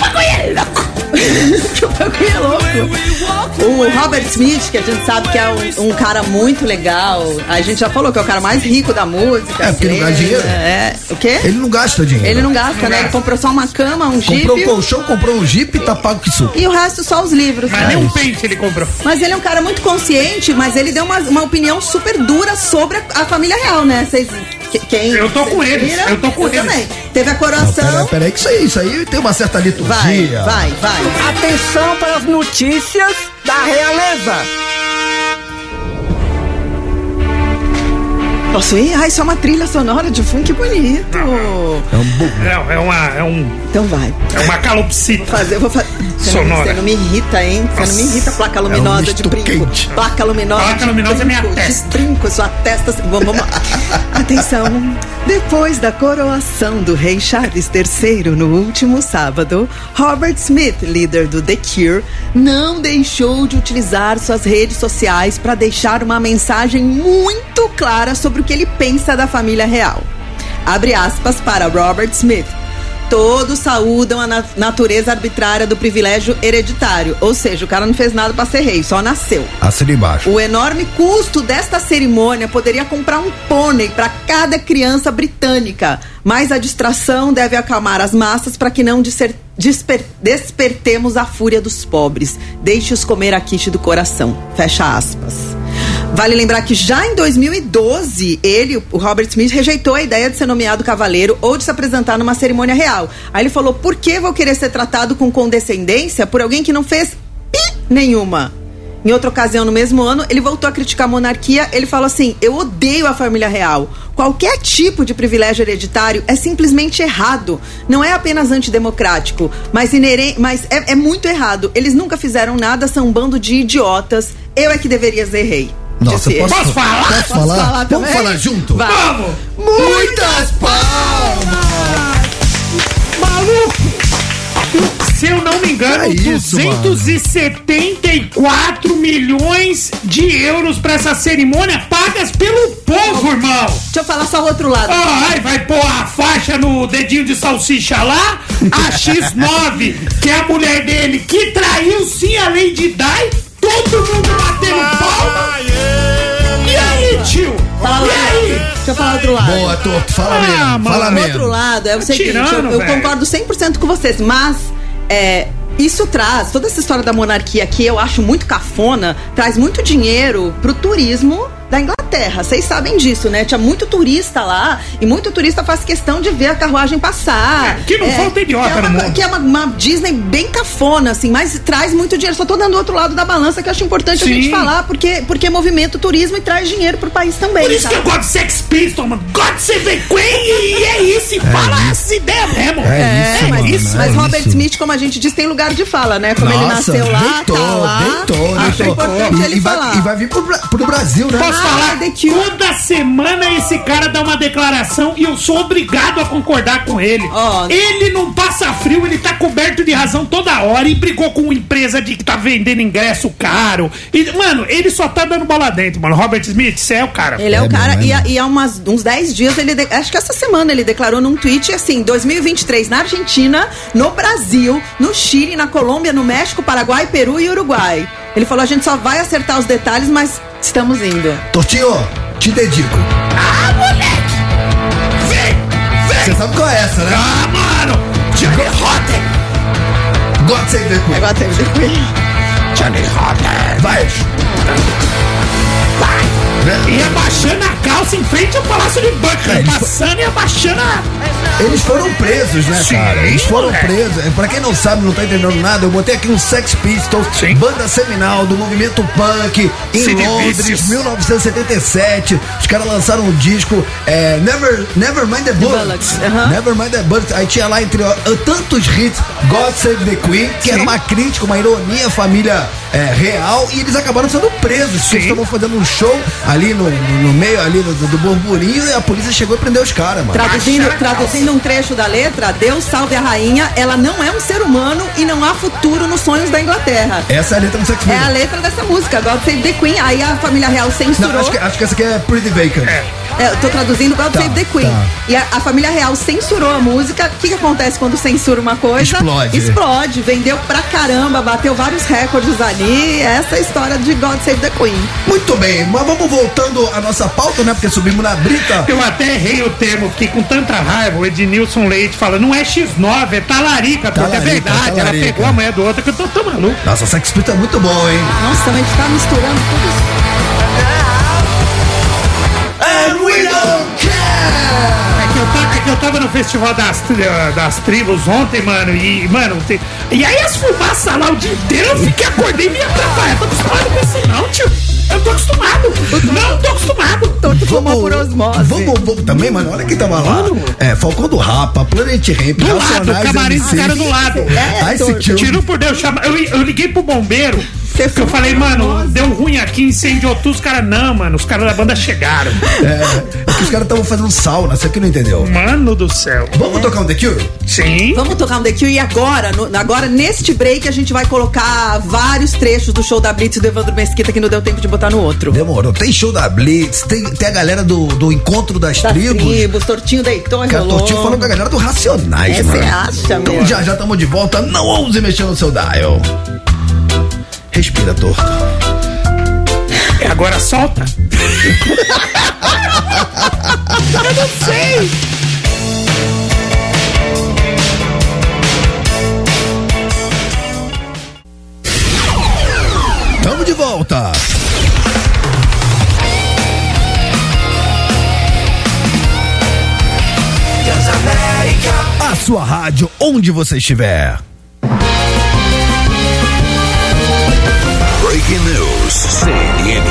Que bagulho é louco. O Robert Smith, que a gente sabe que é um, um cara muito legal. A gente já falou que é o cara mais rico da música. É, porque não gasta dinheiro. É. O quê? Ele não gasta dinheiro. Ele não gasta, né? Ele comprou só uma cama, um jeep. Comprou um colchão, comprou um jeep e tá pago que suco. E o resto só os livros. Mas nem um pente ele comprou. Mas ele é um cara muito consciente, mas ele deu uma, uma opinião super dura sobre a, a família real, né? Vocês. que- Quem, Eu tô com eles, viram? eu tô com eles. também. Teve a Não, coroação. peraí, peraí, que isso aí, isso aí tem uma certa liturgia. vai, vai. Atenção para as notícias da realeza. Posso ir? Ai, isso é uma trilha sonora de fundo, que bonito. É um bug. É, é uma, é, um, Então vai. é uma calopsita. Fazer, vou fazer. Você não, Sonora. você não me irrita, hein? Você não me irrita, placa luminosa de misto brinco. quente. Placa luminosa. Placa de luminosa é minha brinco, testa. De brinco, sua testa. Vamos, vamos lá. <laughs> Atenção. Depois da coroação do rei Charles III no último sábado, Robert Smith, líder do The Cure, não deixou de utilizar suas redes sociais para deixar uma mensagem muito clara sobre o que ele pensa da família real. Abre aspas para Robert Smith. Todos saúdam a na- natureza arbitrária do privilégio hereditário. Ou seja, o cara não fez nada para ser rei, só nasceu. Assina embaixo. O enorme custo desta cerimônia poderia comprar um pônei para cada criança britânica, mas a distração deve acalmar as massas para que não disser- desper- despertemos a fúria dos pobres. Deixe-os comer a quiche do coração. Fecha aspas. Vale lembrar que já em 2012, ele, o Robert Smith, rejeitou a ideia de ser nomeado cavaleiro ou de se apresentar numa cerimônia real. Aí ele falou: por que vou querer ser tratado com condescendência por alguém que não fez pi nenhuma? Em outra ocasião, no mesmo ano, ele voltou a criticar a monarquia. Ele falou assim: Eu odeio a família real. Qualquer tipo de privilégio hereditário é simplesmente errado. Não é apenas antidemocrático, mas, ineren mas é, é muito errado. Eles nunca fizeram nada, são um bando de idiotas. Eu é que deveria ser rei. Nossa, posso. Posso falar? Posso falar? falar Vamos também? falar junto? Vai. Vamos! Muitas palmas! Maluco! Se eu não me engano, É isso, 274 milhões de euros pra essa cerimônia pagas pelo povo, irmão! Deixa eu falar só o outro lado. Ai, vai pôr a faixa no dedinho de salsicha lá, a X9, que é a mulher dele, que traiu sim a Lady Di, todo mundo batendo palma. E aí, tio? Fala E aí? Deixa eu falar o outro lado. Boa, Torto, fala Ah, mesmo, mano, fala O mesmo. outro lado é o seguinte, tirando, eu, eu concordo 100% com vocês, mas é, isso traz, toda essa história da monarquia aqui, eu acho muito cafona, traz muito dinheiro pro turismo da Inglaterra. Inglaterra. Vocês sabem disso, né? Tinha muito turista lá e muito turista faz questão de ver a carruagem passar. É, que não falta idiota que é no uma, mundo. Que é uma, uma Disney bem cafona, assim, mas traz muito dinheiro. Só tô dando o outro lado da balança que eu acho importante a Sim. gente falar, porque, porque movimento turismo e traz dinheiro pro país também. Por isso sabe? que eu gosto de Sex Pistols, mano. God Save the Queen e é isso. E fala as ideias mesmo. É isso, mano, Mas, é mas Robert isso. Smith, como a gente diz, tem lugar de fala, né? Como ele Nossa, nasceu lá, deitou, tá lá. deitou, acho deitou. importante E- ele e, vai, falar. e vai vir pro, pro Brasil, né? Posso Ah, falar? Toda semana esse cara dá uma declaração e eu sou obrigado a concordar com ele. Ó. Ele não passa frio, ele tá coberto de razão toda hora e brigou com uma empresa de que tá vendendo ingresso caro. E, mano, ele só tá dando bola dentro, mano. Robert Smith, você é o cara. Ele é, É o cara, é e, e há umas, uns 10 dias, ele de- acho que essa semana ele declarou num tweet assim: 2023 na Argentina, no Brasil, no Chile, na Colômbia, no México, Paraguai, Peru e Uruguai. Ele falou: a gente só vai acertar os detalhes, mas estamos indo. Tortinho, te dedico. Ah, moleque! Vem! Você Vem! sabe qual é essa, né? Ah, mano! Johnny Rotten! God Save the Queen. Agora teve The Queen. Johnny Rotten! Vai. E abaixando a calça em frente ao Palácio de Buckingham. É, Passando e abaixando a... Eles foram presos, né, Sim, cara? Eles foram moleque. presos. Pra quem não sabe, não tá entendendo nada, eu botei aqui um Sex Pistols, Sim. banda seminal do movimento punk em Sid Londres, Vicious. 1977. Os caras lançaram um disco é, Never, Never Mind the Bullets. Bullets, aham. Never Mind the Bullets. Aí tinha lá entre ó, tantos hits God Save the Queen, que era Sim. uma crítica, uma ironia à família é, real, e eles acabaram sendo presos. porque Sim. Eles estavam fazendo um show ali no, no meio ali do, do burburinho e a polícia chegou e prendeu os caras, mano. Traduzindo, traduzindo um trecho da letra, Deus salve a rainha, ela não é um ser humano e não há futuro nos sonhos da Inglaterra. Essa é a letra do Sex É a letra dessa música, God Save the Queen. Aí a família real Não, censurou. acho que, acho que essa aqui é Pretty Vacant. É, eu tô traduzindo God Tá, Save the Queen. tá. E a, a família real censurou a música. O que, que acontece quando censura uma coisa? Explode. Explode. Vendeu pra caramba, bateu vários recordes ali. Essa é a história de God Save the Queen. Muito bem, mas vamos voltando à nossa pauta, né? Porque subimos na brita. Eu até errei o termo, fiquei com tanta raiva. O Ednilson Leite fala, não é X9, é talarica, porque é Talarica, verdade. Ela talarica. pegou a mulher do outro, que eu tô tão maluco. Nossa, o Sex Pistols é muito bom, hein? Nossa, a gente tá misturando tudo isso. Eu tava, é que eu tava no festival das, das tribos ontem, mano, e, mano, te- e aí as fumaças lá o dia inteiro, eu fiquei, acordei e me atrapalhar. Eu tô acostumado com isso não, tio. Eu tô acostumado. Não tô acostumado. Por osmose. Vamos, vamos também, mano. Olha quem tava lá. É, Falcão do Rapa, Planet Ramp, Do lado, o camarim dos caras do lado. É, Ice Cube. Tiro por Deus, chama. Eu, eu liguei pro bombeiro. Você que eu falei, mano, deu ruim aqui, incendiou tudo. Os caras, não, mano, os caras da banda chegaram. É, é que os caras estavam fazendo sauna, você que não entendeu. Mano do céu. Vamos tocar um The Cure? Sim. Vamos tocar um The Cure e agora, no- agora neste break, a gente vai colocar vários trechos do show da Blitz do Evandro Mesquita que não deu tempo de botar no outro. Demorou. Tem show da Blitz, tem, tem a galera do, do encontro das, Das tribos. tribos, Tortinho deitou e Cara, rolou. Tortinho falando com a galera do Racionais, É, mano. cê acha, Então meu? já já estamos de volta. Não ouse mexer no seu dial. Respira, torto. E agora solta. eu não sei. Tamo de volta. A sua rádio, onde você estiver. Breaking News. CNN.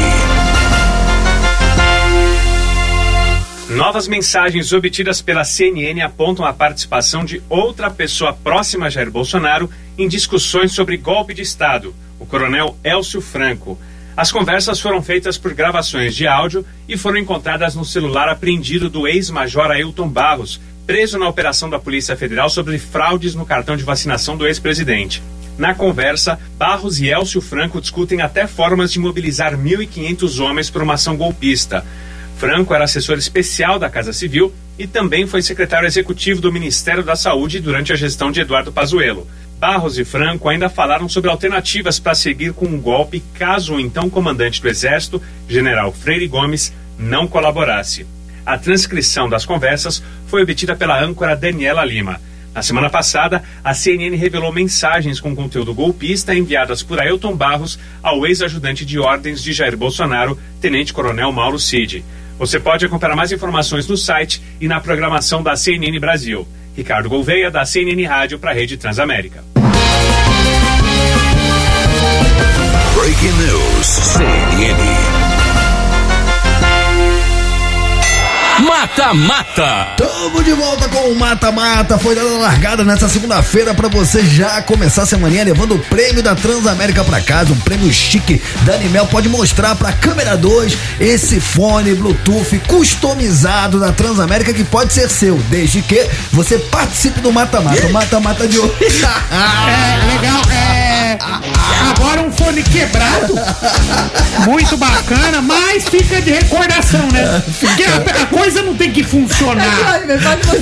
Novas mensagens obtidas pela CNN apontam a participação de outra pessoa próxima a Jair Bolsonaro em discussões sobre golpe de Estado, o coronel Elcio Franco. As conversas foram feitas por gravações de áudio e foram encontradas no celular apreendido do ex-major Ailton Barros, preso na operação da Polícia Federal sobre fraudes no cartão de vacinação do ex-presidente. Na conversa, Barros e Elcio Franco discutem até formas de mobilizar 1.500 homens para uma ação golpista. Franco era assessor especial da Casa Civil e também foi secretário executivo do Ministério da Saúde durante a gestão de Eduardo Pazuello. Barros e Franco ainda falaram sobre alternativas para seguir com um golpe caso o então comandante do Exército, general Freire Gomes, não colaborasse. A transcrição das conversas foi obtida pela âncora Daniela Lima. Na semana passada, a CNN revelou mensagens com conteúdo golpista enviadas por Ailton Barros ao ex-ajudante de ordens de Jair Bolsonaro, Tenente Coronel Mauro Cid. Você pode acompanhar mais informações no site e na programação da CNN Brasil. Ricardo Gouveia, da CNN Rádio, para a Rede Transamérica. Mata Mata. Tamo de volta com o Mata Mata. Foi dada a largada nessa segunda-feira para você já começar a semana levando o prêmio da Transamérica para casa, um prêmio chique da Animel. Pode mostrar para câmera 2 esse fone Bluetooth customizado da Transamérica que pode ser seu, desde que você participe do Mata Mata. O Mata Mata de hoje. <laughs> É, legal. É, agora um fone quebrado. Muito bacana, mas fica de recordação, né? <laughs> Porque a, a coisa não tem que funcionar. <laughs>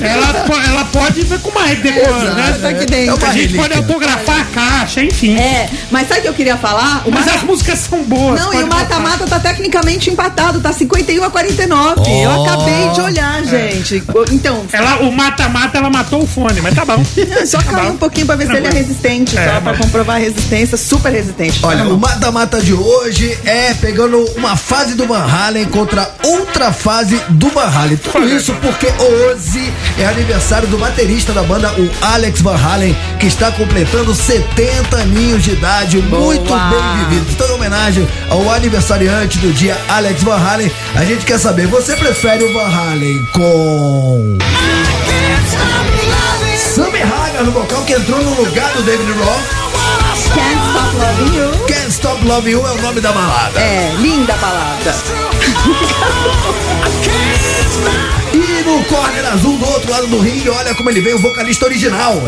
Ela, ela pode ver com uma decorando, né? Exato, aqui dentro. É uma A gente pode autografar a caixa, enfim. É, mas sabe o que eu queria falar? O Mas mata- as músicas são boas. Não, e o mata-mata tá tecnicamente empatado, tá 51 a 49. Eu Oh. acabei de olhar, gente. Então, Ela, o mata-mata, ela matou o fone, mas tá bom. <laughs> só cair um pouquinho pra ver se ele é resistente, É, só pra mas- comprovar a resistência, super resistente. Olha, o mata-mata de hoje é pegando uma fase do Van Halen contra outra fase do Van Halen. Tudo isso porque hoje é aniversário do baterista da banda, o Alex Van Halen, que está completando 70 aninhos de idade, muito bem vivido. Então, em homenagem ao aniversariante do dia, Alex Van Halen, a gente quer saber, você prefere o Van Halen com... Sammy Hagar no vocal que entrou no lugar do David Roth. Can't Stop Loving You. Can't Stop Loving You é o nome da balada. É, linda balada. <laughs> E no corner azul do outro lado do ringue, olha como ele vem, o vocalista original.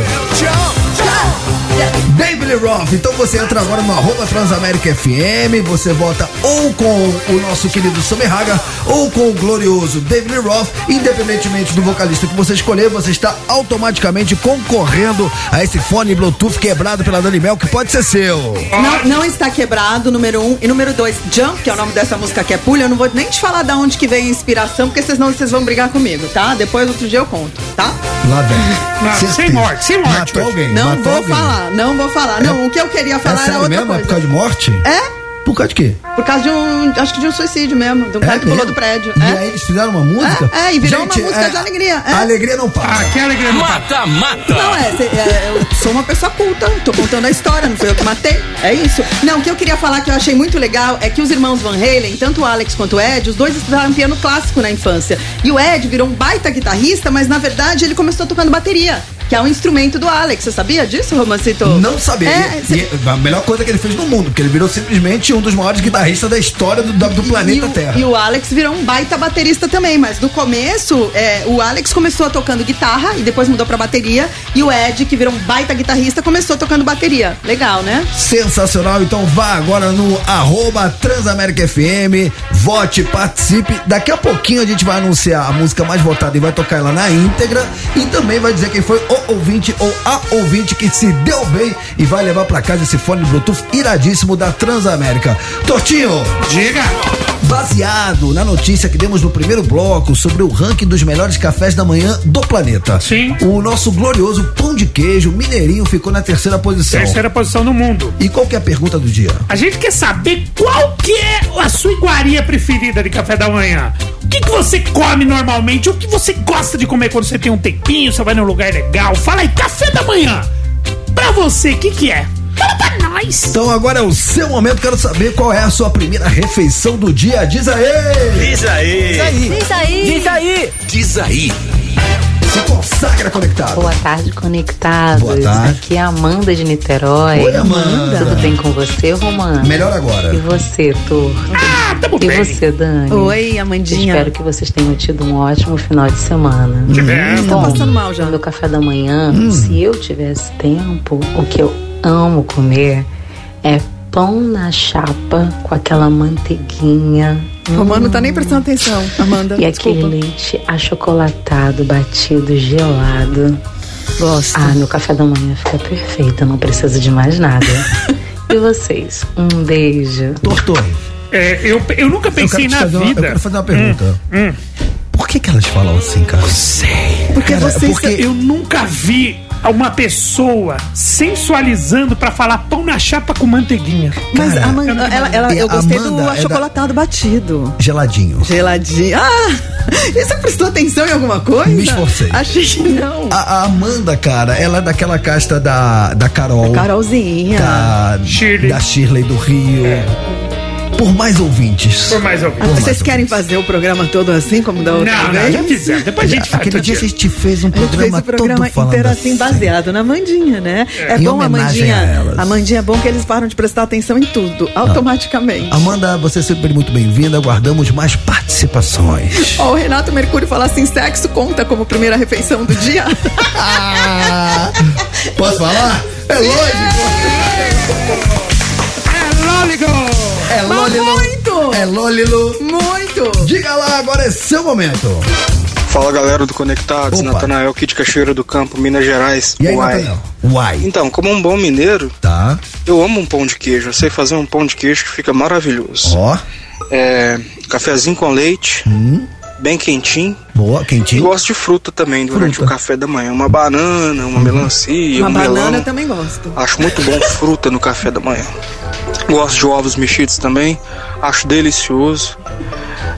David Lee Roth. Então você entra agora no arroba Transamérica FM, você vota ou com o nosso querido Sammy Hagar ou com o glorioso David Lee Roth. Independentemente do vocalista que você escolher, você está automaticamente concorrendo a esse fone Bluetooth quebrado pela Dani Mel, que pode ser seu. Não, não está quebrado, número um. E número dois, Jump, que é o nome dessa música que é pulha. Eu não vou nem te falar da onde que vem a inspiração, porque senão vocês vão brigar comigo, tá? Depois, outro dia eu conto, tá? Lá vem. Não, sem morte, sem morte Matou alguém? Não Matou vou falar, não vou falar. Não, o que eu queria É falar era sério outra mesmo? É por coisa. causa de morte? É? Por causa de quê? Por causa de um. Acho que de um suicídio mesmo. De um cara que pulou mesmo? do prédio. E é? aí eles fizeram uma música? É, é, e virou uma música de alegria, é. A alegria não para. Ah, que alegria papo. Mata Mata. Não, é, cê- é, eu sou uma pessoa culta, tô contando a história, não foi eu que matei. É isso. Não, o que eu queria falar que eu achei muito legal é que os irmãos Van Halen, tanto o Alex quanto o Ed, os dois estudaram piano clássico na infância. E o Ed virou um baita guitarrista, mas na verdade ele começou tocando bateria. Que é um instrumento do Alex. Você sabia disso, Romancito? Não sabia. É, E- cê- e a melhor coisa que ele fez no mundo, porque ele virou simplesmente um dos maiores guitarristas da história do, do planeta e o, Terra. E o Alex virou um baita baterista também, mas no começo, é, o Alex começou tocando guitarra e depois mudou pra bateria. E o Ed, que virou um baita guitarrista, começou tocando bateria. Legal, né? Sensacional, então vá agora no arroba Transamérica FM, vote, participe. Daqui a pouquinho a gente vai anunciar a música mais votada e vai tocar ela na íntegra. E também vai dizer quem foi o ouvinte ou a ouvinte que se deu bem e vai levar pra casa esse fone Bluetooth iradíssimo da Transamérica. Tortinho, Diga. Baseado na notícia que demos no primeiro bloco sobre o ranking dos melhores cafés da manhã do planeta. Sim. O nosso glorioso pão de queijo mineirinho ficou na terceira posição. Terceira posição no mundo. E qual que é a pergunta do dia? A gente quer saber qual que é a sua iguaria preferida de café da manhã. O que, que você come normalmente? O que você gosta de comer quando você tem um tempinho, você vai num lugar legal? Fala aí, café da manhã. Pra você, o que, que é? Fala pra nós. Então agora é o seu momento, quero saber qual é a sua primeira refeição do dia. Diz aí! Diz aí. Diz aí. Diz aí. Diz aí. Se consagra conectado. Boa tarde, conectados. Boa tarde. Aqui é a Amanda de Niterói. Oi, Amanda. Tudo bem com você, Romano? Melhor agora. E você, Tur? Ah, tamo E bem. você, Dani? Oi, Amandinha. Espero que vocês tenham tido um ótimo final de semana. <laughs> Tivemos. Tá passando mal já. No meu café da manhã, Hum. se eu tivesse tempo, o que eu amo comer é pão na chapa com aquela manteiguinha. Romano não tá nem prestando atenção, Amanda. E desculpa. aquele leite achocolatado, batido, gelado. Gosto. Ah, meu café da manhã fica perfeito, eu não preciso de mais nada. <laughs> e vocês? Um beijo. Tortor, É, eu, eu nunca eu pensei te na fazer uma, eu vida. quero fazer uma pergunta. hum. Por que que elas falam assim, cara? Porque Cara, vocês. porque- Eu nunca vi uma pessoa sensualizando pra falar pão na chapa com manteiguinha. Mas Cara, a man- eu ela, ela- eu gostei Amanda do é da- achocolatado batido. Geladinho. Geladinho. Ah! E você prestou atenção em alguma coisa? Me esforcei. Achei que não. A, a Amanda, cara, ela é daquela casta da, da Carol. Carolzinha. Da Shirley. da Shirley do Rio. Por mais ouvintes. Por mais ouvido. Ah, Vocês querem fazer o programa todo assim, como da outra Não, não, vez? já fizemos. Depois a gente faz. Aquele dia a gente fez um A gente fez programa, o programa todo falando inteiro assim, assim. baseado na Mandinha, né? É, Em bom a Mandinha. a. A Mandinha é bom que eles param de prestar atenção em tudo, automaticamente. Amanda, você é sempre muito bem-vinda. Aguardamos mais participações. Ó, o Renato Mercúrio fala assim: sexo conta como primeira refeição do dia. <laughs> Ah, posso falar? É lógico. É Lóligo! É Mas Lolilo. muito! É Lolilo. Muito! Diga lá, agora é seu momento. Fala galera do Conectados, Opa. Natanael aqui de Cachoeira do Campo, Minas Gerais. E aí, Uai. Uai. Então, como um bom mineiro, Tá. eu amo um pão de queijo. Eu sei fazer um pão de queijo que fica maravilhoso. Ó. É, cafezinho com leite, bem quentinho. Boa, E quentinho. gosto de fruta também durante Fruta. o café da manhã. Uma banana, uma melancia, Uma um banana melão. eu também gosto. Acho muito bom <laughs> fruta no café da manhã. Gosto de ovos mexidos também. Acho delicioso.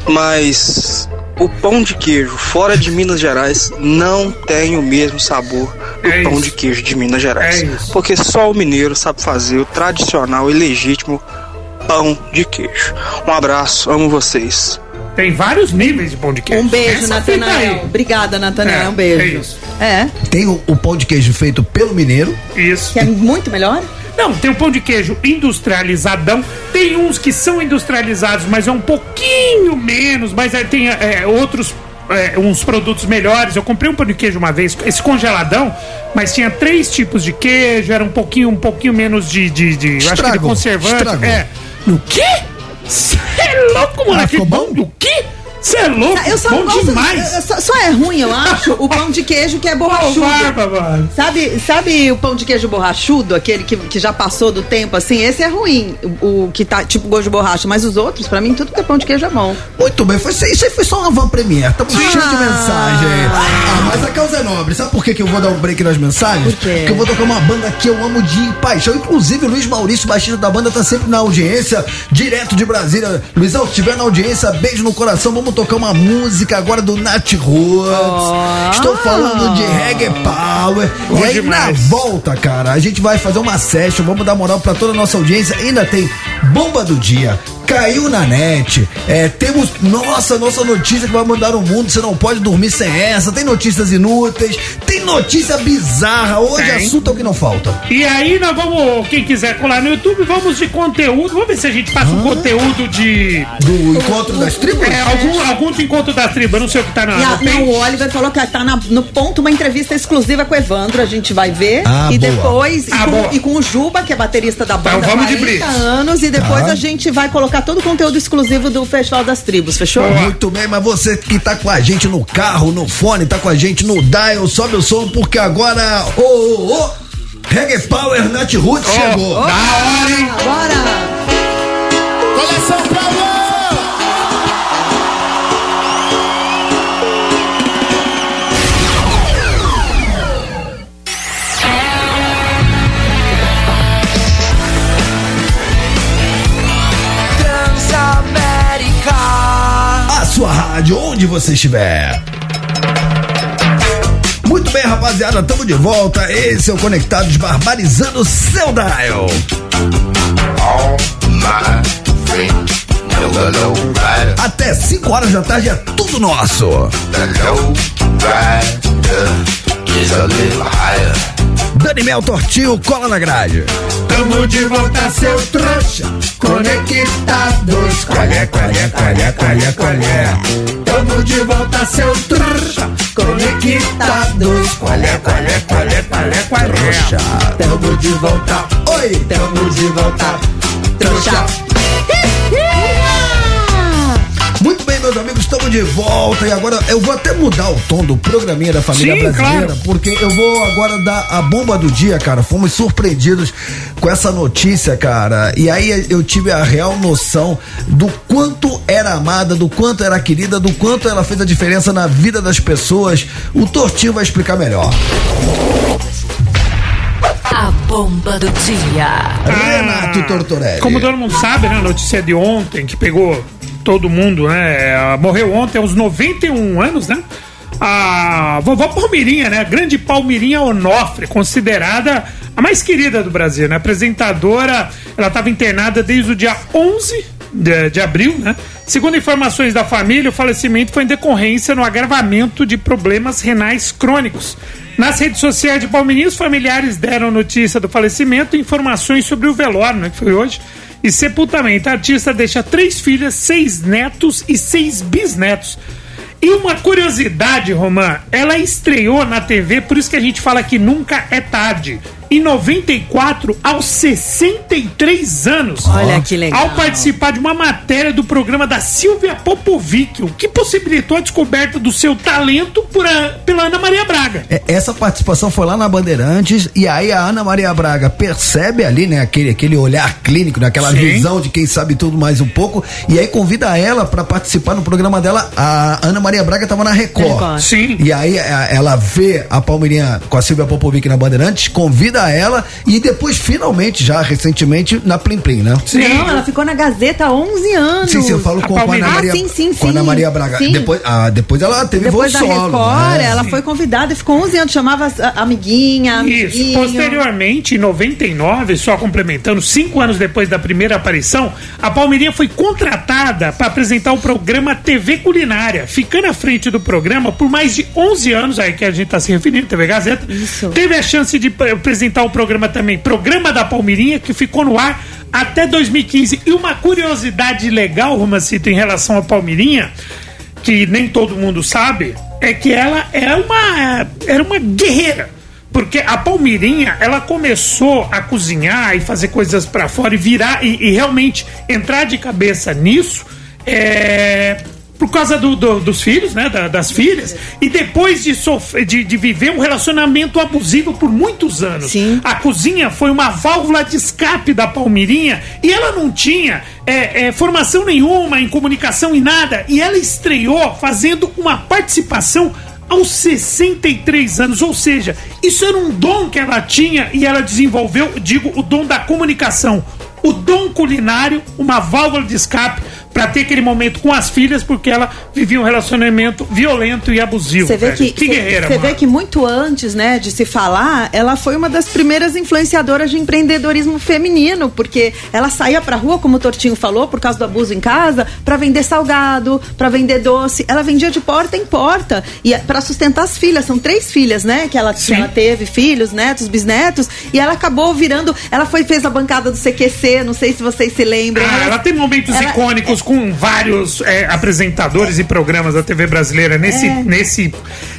Mas o pão de queijo fora de Minas Gerais não tem o mesmo sabor do É pão isso. de queijo de Minas Gerais. É. Porque só o mineiro sabe fazer o tradicional e legítimo pão de queijo. Um abraço, amo vocês. Tem vários níveis de pão de queijo. Um beijo, Natanael. Obrigada, Natanael. É, um beijo. é isso. É, Tem o, o pão de queijo feito pelo mineiro. Isso. que é muito melhor? Não, tem o pão de queijo industrializadão. Tem uns que são industrializados, mas é um pouquinho menos. Mas aí tem é, outros. é, uns produtos melhores. Eu comprei um pão de queijo uma vez, esse congeladão, mas tinha três tipos de queijo, era um pouquinho, um pouquinho menos de. de, de eu acho que de conservante. estragou. É. No quê? Você é louco, mano? Ah, pão do quê? Você é louco? Eu só bom gosto. demais. eu- Só, só é ruim, eu acho, o pão de queijo que é <laughs> borrachudo. barba, mano. Sabe, sabe o pão de queijo borrachudo, aquele que, que já passou do tempo, assim? Esse é ruim, o, o que tá tipo gosto de borracha. Mas os outros, pra mim, tudo que é pão de queijo é bom. Muito bem, foi, isso aí foi só uma van premier. Estamos cheios de mensagem. Ah, mas a causa é nobre. Sabe por que, que eu vou dar um break nas mensagens? Por quê? Porque eu vou tocar uma banda que eu amo de paixão. Inclusive, o Luiz Maurício, baixista da banda, tá sempre na audiência, direto de Brasília. Luizão, se estiver na audiência, beijo no coração. Vamos tocar uma música agora do Nat Roots. Estou falando de reggae power. Bom e aí, demais. na volta, cara, a gente vai fazer uma session. Vamos dar moral pra toda a nossa audiência. Ainda tem bomba do dia. Caiu na net. É, temos nossa, nossa notícia que vai mudar o mundo. Você não pode dormir sem essa. Tem notícias inúteis. Tem notícia bizarra. Hoje Tem. assunto é o que não falta. E aí nós vamos, quem quiser colar no YouTube, vamos de conteúdo. Vamos ver se a gente passa um conteúdo de. Do encontro das tribos? É, algum, algum de encontro da tribo. Eu não sei o que tá na. E a- não, o Oliver falou que tá na- no ponto uma entrevista exclusiva com o Evandro, a gente vai ver. Ah, e boa. depois, e, Ah, com, boa. e com o Juba, que é baterista da banda Então vamos de 40 blitz. anos. E depois Tá. a gente vai colocar todo o conteúdo exclusivo do Festival das Tribos, fechou? Muito bem, mas você que tá com a gente no carro, no fone, tá com a gente no dial, sobe o som, porque agora. Ô, ô, ô! Reggae Power Nat Roots chegou. Da hora, hein? Bora! Coleção Power! Rádio, onde você estiver. Muito bem, rapaziada, tamo de volta. Esse é o Conectados Barbarizando seu dial. Até 5 horas da tarde é tudo nosso. Daniel Tortinho, cola na grade. Tamo de volta, seu trouxa. Conectados, qualé, qualé, qualé, qualé, qualé. Tamo de volta, seu trouxa. Conectados, qualé, qualé, qualé, qualé, qualé. Trouxa. Tamo de volta, Oi, tamo de volta, trouxa. Muito bem, meus amigos, estamos de volta e agora eu vou até mudar o tom do programinha da família Sim, brasileira, claro. porque eu vou agora dar a bomba do dia, cara. Fomos surpreendidos com essa notícia, cara. E aí eu tive a real noção do quanto era amada, do quanto era querida, do quanto ela fez a diferença na vida das pessoas. O Tortinho vai explicar melhor. bomba do dia. Renato Tortorelli. Como todo mundo sabe, né? A notícia de ontem que pegou todo mundo, né? Morreu ontem aos 91 anos, né? A vovó Palmirinha, né? Grande Palmirinha Onofre, considerada a mais querida do Brasil, né? Apresentadora, ela estava internada desde o dia 11 de, de abril, né? Segundo informações da família, o falecimento foi em decorrência no agravamento de problemas renais crônicos. Nas redes sociais de Palmeirinha, os familiares deram notícia do falecimento e informações sobre o velório, né? Que foi hoje. E sepultamento. A artista deixa três filhas, seis netos e seis bisnetos. E uma curiosidade, Romã, ela estreou na TV, por isso que a gente fala que nunca é tarde. Em 94, aos 63 anos. Olha que legal. Ao participar de uma matéria do programa da Silvia Popovic, o que possibilitou a descoberta do seu talento por a- pela Ana Maria Braga. É, Essa participação foi lá na Bandeirantes e aí a Ana Maria Braga percebe ali, né, aquele, aquele olhar clínico, né, aquela Sim. visão de quem sabe tudo mais um pouco e aí convida ela pra participar no programa dela. A Ana Maria Braga tava na Record. Record. Sim. E aí a- ela vê a Palmeirinha com a Silvia Popovic na Bandeirantes, convida ela e depois finalmente já recentemente na Plim Plim, né? Não, ela ficou na Gazeta há 11 anos. Sim, sim, eu falo A com, com a Ana. Maria, Ah, sim, sim, com a Ana sim. Maria Braga. Sim. Depois, ah, depois ela teve Depois da solo. Record, né? ela foi convidada e ficou 11 anos, chamava amiguinha, Isso. amiguinho. Posteriormente, em 99, só complementando, cinco anos depois da primeira aparição, a Palmeirinha foi contratada para apresentar o programa TV Culinária, ficando à frente do programa por mais de 11 anos, aí que a gente está se referindo, TV Gazeta. Isso. Teve a chance de eh, apresentar o programa também, Programa da Palmeirinha, que ficou no ar até 2015. E uma curiosidade legal, Romacito, em relação à Palmeirinha, que nem todo mundo sabe, é que ela era uma, era uma guerreira. Porque a Palmeirinha, ela começou a cozinhar e fazer coisas pra fora e virar e, e realmente entrar de cabeça nisso é, por causa do- do- dos filhos, né? da- das filhas. E depois de, sofrer, de, de viver um relacionamento abusivo por muitos anos. Sim. A cozinha foi uma válvula de escape da Palmeirinha e ela não tinha é, é, formação nenhuma em comunicação e nada. E ela estreou fazendo uma participação aos 63 anos, ou seja, isso era um dom que ela tinha e ela desenvolveu, digo, o dom da comunicação, o dom culinário, uma válvula de escape para ter aquele momento com as filhas, porque ela vivia um relacionamento violento e abusivo. Você vê velho. que, cê- guerreira, cê vê que muito antes, né, de se falar, ela foi uma das primeiras influenciadoras de empreendedorismo feminino, porque ela saía pra rua, como o Tortinho falou, por causa do abuso em casa, pra vender salgado, pra vender doce. Ela vendia de porta em porta e para sustentar as filhas, são três filhas, né, que ela, que ela teve, filhos, netos, bisnetos, e ela acabou virando, ela foi fez a bancada do CQC, não sei se vocês se lembram. Ah, ela tem momentos ela- icônicos com vários é, apresentadores e programas da TV brasileira nesse, É. nesse,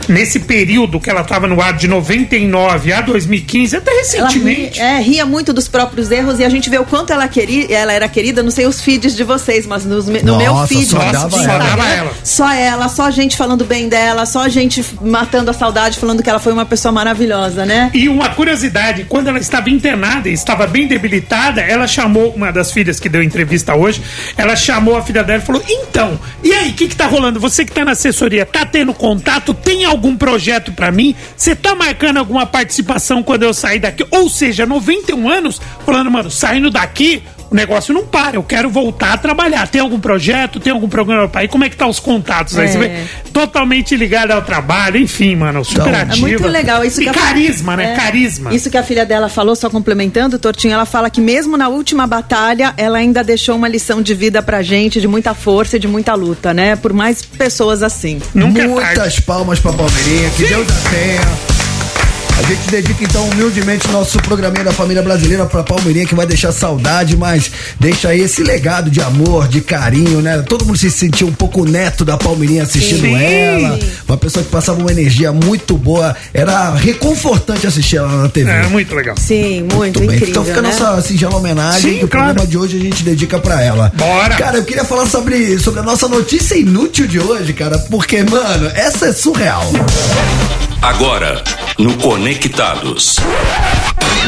nesse período que ela estava no ar de 99 a 2015, até Ela recentemente. ria, é, ria muito dos próprios erros e a gente vê o quanto ela, queri, ela era querida, não sei os feeds de vocês, mas nos no meu Nossa, feed só dava ela. Só dava ela. Só ela, só gente falando bem dela, só gente matando a saudade, falando que ela foi uma pessoa maravilhosa, né? E uma curiosidade, quando ela estava internada e estava bem debilitada, ela chamou uma das filhas que deu entrevista hoje, ela chamou a filha dela e falou: "Então, e aí, o que que tá rolando? Você que tá na assessoria, tá tendo contato? Tem algum projeto pra mim? Você tá marcando alguma participação quando eu sair daqui?" Ou seja, 91 anos, falando: "Mano, saindo daqui, o negócio não para, eu quero voltar a trabalhar. Tem algum projeto? Tem algum programa pra ir? Como é que tá os contatos aí? É. Você vê? Totalmente ligada ao trabalho, enfim, mano, super É ativa. muito legal isso e que a- carisma, né? É. Carisma. Isso que a filha dela falou, só complementando, Tortinho, ela fala que mesmo na última batalha, ela ainda deixou uma lição de vida pra gente, de muita força e de muita luta, né? Por mais pessoas assim. Nunca é Muitas tarde. palmas pra Palmeirinha, que Deus a tenha. A gente dedica então humildemente nosso programinha da família brasileira pra Palmeirinha que vai deixar saudade, mas deixa aí esse legado de amor, de carinho, né? Todo mundo se sentiu um pouco neto da Palmeirinha assistindo Sim. ela. Uma pessoa que passava uma energia muito boa. Era reconfortante assistir ela na TV. É, muito legal. Sim, muito, Muito bem. incrível, Então fica a né? nossa singela homenagem Sim, e o claro. programa de hoje a gente dedica pra ela. Bora. Cara, eu queria falar sobre, sobre a nossa notícia inútil de hoje, cara, porque, mano, essa é surreal. Agora, no Conectados.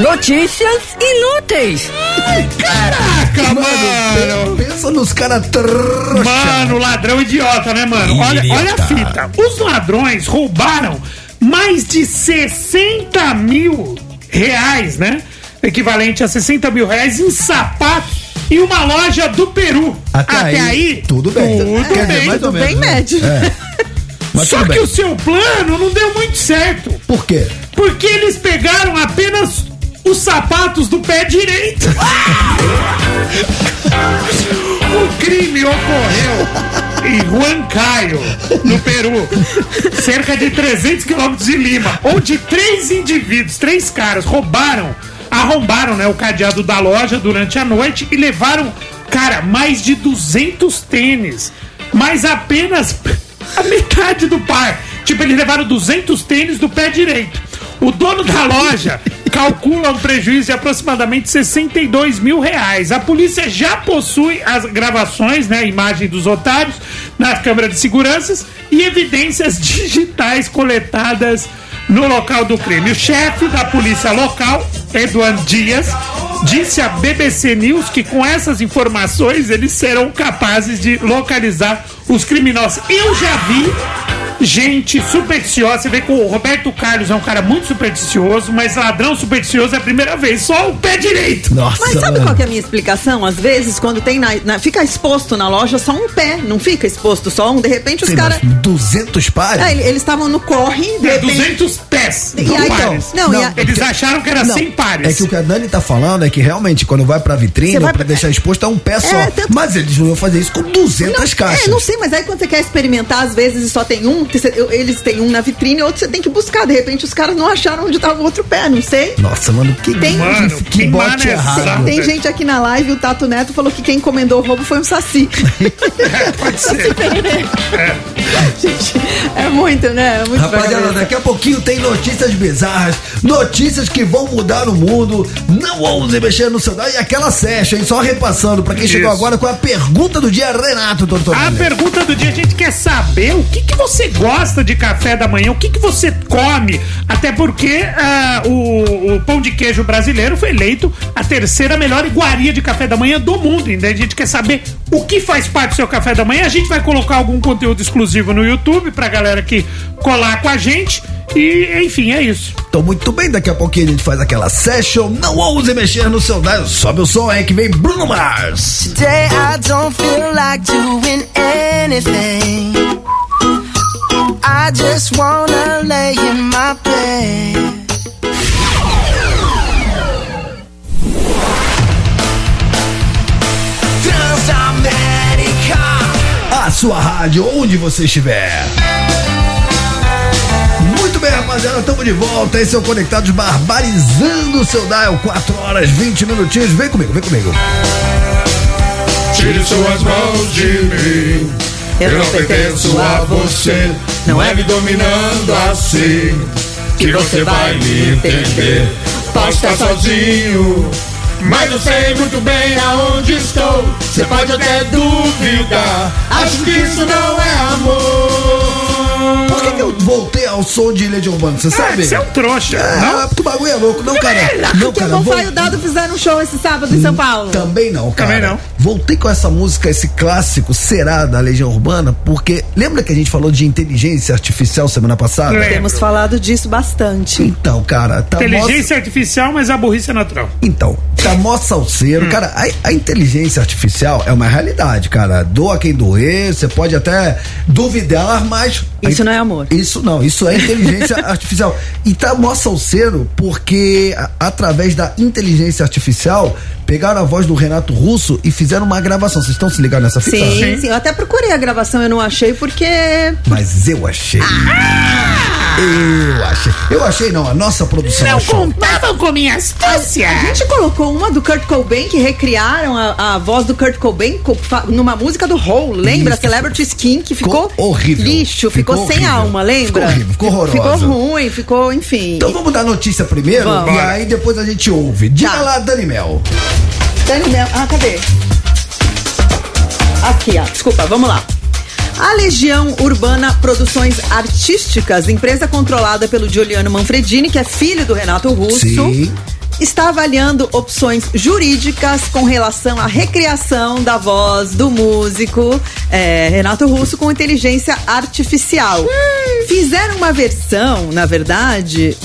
Notícias inúteis. Caraca, mano! pe- pensa nos caras Mano, ladrão idiota, né, mano? Olha, olha a fita. Os ladrões roubaram mais de 60 mil reais, né? equivalente a 60 mil reais em sapatos em uma loja do Peru. Até aí, tudo bem. Tudo dizer, bem, mais ou Tudo bem menos, né? médio. É. <laughs> Mas Só que o seu plano não deu muito certo. Por quê? Porque eles pegaram apenas os sapatos do pé direito. <laughs> o crime ocorreu em Huancayo, no Peru, cerca de 300 quilômetros de Lima, onde três indivíduos, três caras, roubaram, arrombaram né, o cadeado da loja durante a noite e levaram, cara, mais de 200 tênis, mas apenas a metade do par. Tipo, eles levaram 200 tênis do pé direito. O dono da loja calcula um prejuízo de aproximadamente 62 mil reais. A polícia já possui as gravações, né, a imagem dos otários na câmera de seguranças e evidências digitais coletadas no local do crime. O chefe da polícia local, Eduardo Dias, disse à BBC News que com essas informações eles serão capazes de localizar os criminosos. Eu já vi gente supersticiosa. Você vê que o Roberto Carlos é um cara muito supersticioso, mas ladrão supersticioso é a primeira vez, só o pé direito. Nossa. Mas sabe qual que é a minha explicação? Às vezes, quando tem na, na- fica exposto na loja só um pé, não fica exposto só um. De repente, os caras. mas 200 pares? É, ele- eles estavam no corre, de É repente. 200 pés. E não aí, pares. então, não, e a- Eles acharam que era Não, 100 pares. É que o que a Dani tá falando é que realmente quando vai pra vitrine vai pra pra- deixar exposto é um pé só. tanto- Mas eles não iam fazer isso com 200 caixas. É, não sei, mas aí quando você quer experimentar, às vezes e só tem um, eles têm um na vitrine, outro você tem que buscar. De repente os caras não acharam onde tava o outro pé, não sei. Nossa, mano, que, Tem- Mano, que, que bote mané errado. sabe? Tem gente aqui na live, o Tato Neto falou que quem encomendou o roubo foi um saci. <laughs> É, pode ser. gente, é muito, né? É muito Rapaziada, daqui a pouquinho tem notícias bizarras, notícias que vão mudar o mundo. Não ouse mexer no celular. E aquela session, hein? Só repassando pra quem chegou Isso. agora com a pergunta do dia, Renato Tortorelli. A pergunta do dia, a gente quer saber o que, que você gosta de café da manhã, o que, que você come, até porque ah, o, o pão de queijo brasileiro foi eleito a terceira melhor iguaria de café da manhã do mundo. Então a gente quer saber o que faz parte do seu café da manhã. A gente vai colocar algum conteúdo exclusivo no YouTube pra galera que colar com a gente. E, enfim, é isso. Então, muito bem, daqui a pouquinho a gente faz aquela session. Não ouse mexer no celular. Sobe o som aí que vem Bruno Mars. Today I don't feel like doing anything. I just wanna lay in my bed. Transamérica. A sua rádio, onde você estiver. Muito bem, rapaziada, estamos de volta. Esse é o Conectados Barbarizando o seu dial. 4 horas 20 minutinhos. Vem comigo, vem comigo. Tire suas mãos de mim. Eu não pertenço a você. Não é me dominando assim que você vai me entender. Posso estar sozinho, mas eu sei muito bem aonde estou. Você pode até duvidar. Acho que isso não é amor. Por que, que eu voltei ao som de Legião Urbana? Você sabe? Você é um trouxa. É, não? é porque o bagulho é louco. Não, cara. Não, que cara. o Pai e o Dado fizeram um show esse sábado em São Paulo. Também não, cara. Também não. Voltei com essa música, esse clássico Será da Legião Urbana, porque lembra que a gente falou de inteligência artificial semana passada? É. Temos falado disso bastante. Então, cara, tá mó- Inteligência artificial, mas a burrice é natural. Então, tá mó salseiro. Hum. Cara, a, a inteligência artificial é uma realidade, cara. Doa quem doer, você pode até duvidar, mas. Isso não é amor. Isso não, isso é inteligência <laughs> artificial. E tá mó salseiro porque, através da inteligência artificial, pegaram a voz do Renato Russo e fizeram uma gravação. Vocês estão se ligados nessa fita? Sim, sim. Eu até procurei a gravação, eu não achei porque. Mas eu achei. Eu achei. Eu achei, não, a nossa produção Não achou. contavam com minha astúcia. A gente colocou uma do Kurt Cobain que recriaram a, a voz do Kurt Cobain co- fa- numa música do Hole, lembra? Isso. Celebrity Skin, que ficou, Ficou horrível. lixo, ficou, Ficou sem horrível. alma, lembra? Ficou horrível, ficou horrorosa. Ficou ruim, ficou, enfim. Então vamos dar notícia primeiro Vamos. e aí depois a gente ouve. Diga Tá. lá, Dani Mel. Dani Mel- Ah, cadê? Aqui, ó. Desculpa, vamos lá. A Legião Urbana Produções Artísticas, empresa controlada pelo Giuliano Manfredini, que é filho do Renato Russo, Sim. está avaliando opções jurídicas com relação à recriação da voz do músico é, Renato Russo com inteligência artificial. Fizeram uma versão, na verdade,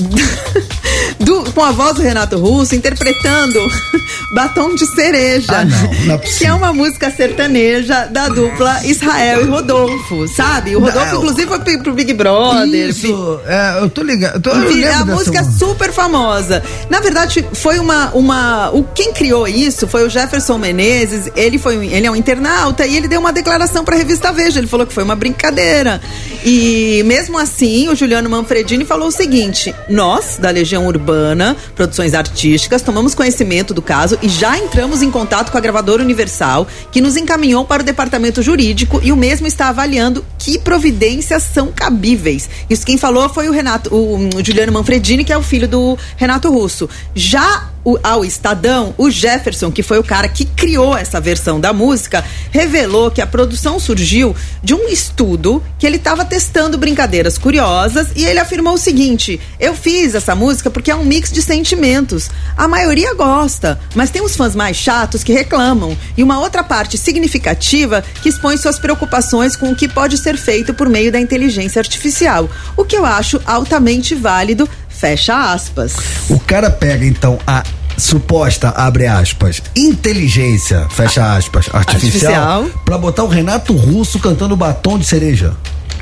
<laughs> do com a voz do Renato Russo interpretando <laughs> Batom de Cereja. Ah, não, não é <laughs> que é uma música sertaneja da dupla Israel e Rodolfo, sabe? O Rodolfo, Não. inclusive, foi pro- Big Brother. Isso, é, eu tô ligado. tô- eu lembro a música é música. super famosa. Na verdade, foi uma, uma. O quem criou isso foi o Jefferson Menezes. Ele foi, ele é um internauta e ele deu uma declaração para a revista Veja. Ele falou que foi uma brincadeira. E mesmo assim, o Juliano Manfredini falou o seguinte: nós da Legião Urbana, Produções Artísticas, tomamos conhecimento do caso e já entramos em contato com a gravadora Universal, que nos encaminhou para o departamento jurídico e o mesmo está avaliando que providências são cabíveis. Isso quem falou foi o Renato, o, o Juliano Manfredini, que é o filho do Renato Russo. Já o- ao Estadão, o Jefferson, que foi o cara que criou essa versão da música, revelou que a produção surgiu de um estudo que ele estava testando brincadeiras curiosas e ele afirmou o seguinte: eu fiz essa música porque é um mix de sentimentos. A maioria gosta, mas tem uns fãs mais chatos que reclamam e uma outra parte significativa que expõe suas preocupações com o que pode ser feito por meio da inteligência artificial, o que eu acho altamente válido. Fecha aspas. O cara pega então a suposta, abre aspas, inteligência, fecha aspas, artificial, Artificial. pra botar o Renato Russo cantando batom de cereja.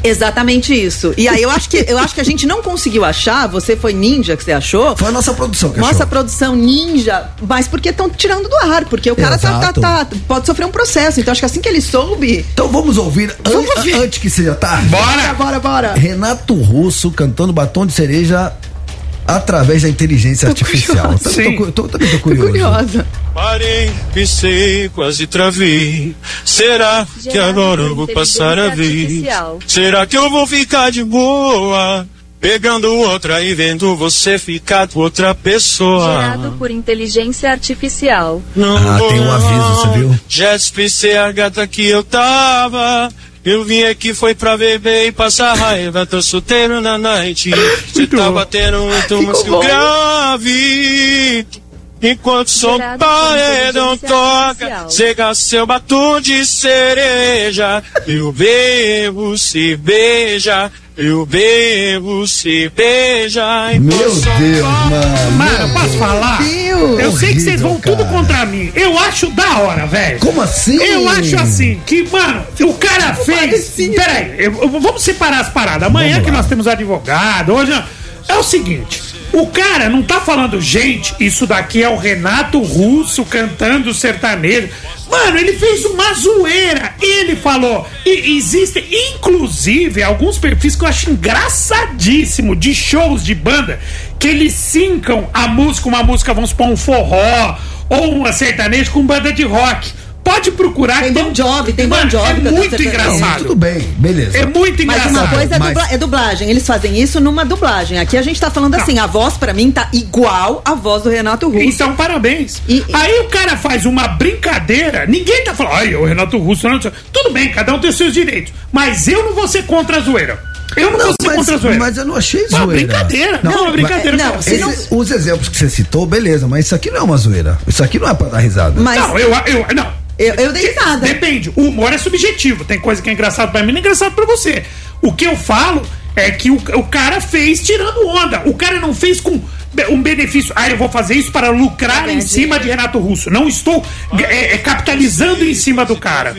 Exatamente isso. E aí eu acho que eu acho que a gente não conseguiu achar, você foi ninja que você achou? Foi a nossa produção que Nossa achou. produção ninja, mas porque estão tirando do ar, porque o cara tá, tá, tá- pode sofrer um processo. Então acho que assim que ele soube. Então vamos ouvir, an- Vamos ouvir. antes que seja tarde. Bora, bora, bora. Renato Russo cantando batom de cereja através da inteligência artificial. curiosa. Também tô, tô, também tô curioso. Curiosa. Parei, pensei, quase travei. Será que Gerado agora eu vou passar a vez? artificial. Será que eu vou ficar de boa? Pegando outra e vendo você ficar com outra pessoa. Gerado por inteligência artificial. Não Ah, tem um aviso, você viu? Já a gata que eu tava. Eu vim aqui foi pra beber e passar raiva. Tô solteiro na night. <laughs> Você tá batendo muito música bom. grave. Enquanto som por paredão toca, chega seu batom de cereja. Eu bebo, se beija. Eu bebo, se beija. Meu Deus, mano. Mano, posso falar? Deus. Eu sei que vocês vão Horrível, tudo cara. contra mim. Eu acho da hora, velho. Como assim? Eu acho assim, que, mano, o cara fez. parecia. Peraí, eu- eu- vamos separar as paradas. Amanhã que nós temos advogado, hoje. É o seguinte. O cara não tá falando, gente, isso daqui é o Renato Russo cantando sertanejo. Mano, ele fez uma zoeira. Ele falou. E existem, inclusive, alguns perfis que eu acho engraçadíssimo de shows de banda que eles sincam a música, uma música, vamos supor, um forró ou uma sertanejo com banda de rock. Pode procurar. Tem Bon Jovi, tem Mano, Bon Jovi É muito engraçado. Tudo bem, beleza. É muito Mas engraçado. uma coisa é, mas- dubla- é dublagem. Eles fazem isso numa dublagem. Aqui a gente tá falando assim, a voz pra mim tá igual a voz do Renato Russo. Então, parabéns. E- Aí o cara faz uma brincadeira, ninguém tá falando, ai, o Renato Russo não. Tudo bem, cada um tem seus direitos. Mas eu não vou ser contra a zoeira. Eu não, Não, vou ser mas, contra a zoeira. mas eu não achei Uma zoeira. brincadeira. Não, uma brincadeira. não, cara. se não- Esse- Os exemplos que você citou, beleza, mas isso aqui não é uma zoeira. Isso aqui não é pra dar risada. Mas Não, eu, eu, não. Eu, eu dei nada. Depende. O humor é subjetivo. Tem coisa que é engraçado pra mim e não é engraçado pra você. O que eu falo é que o, o cara fez tirando onda. O cara não fez com um benefício. Ah, eu vou fazer isso para lucrar em cima de Renato Russo. Não estou é, é, capitalizando em cima do cara.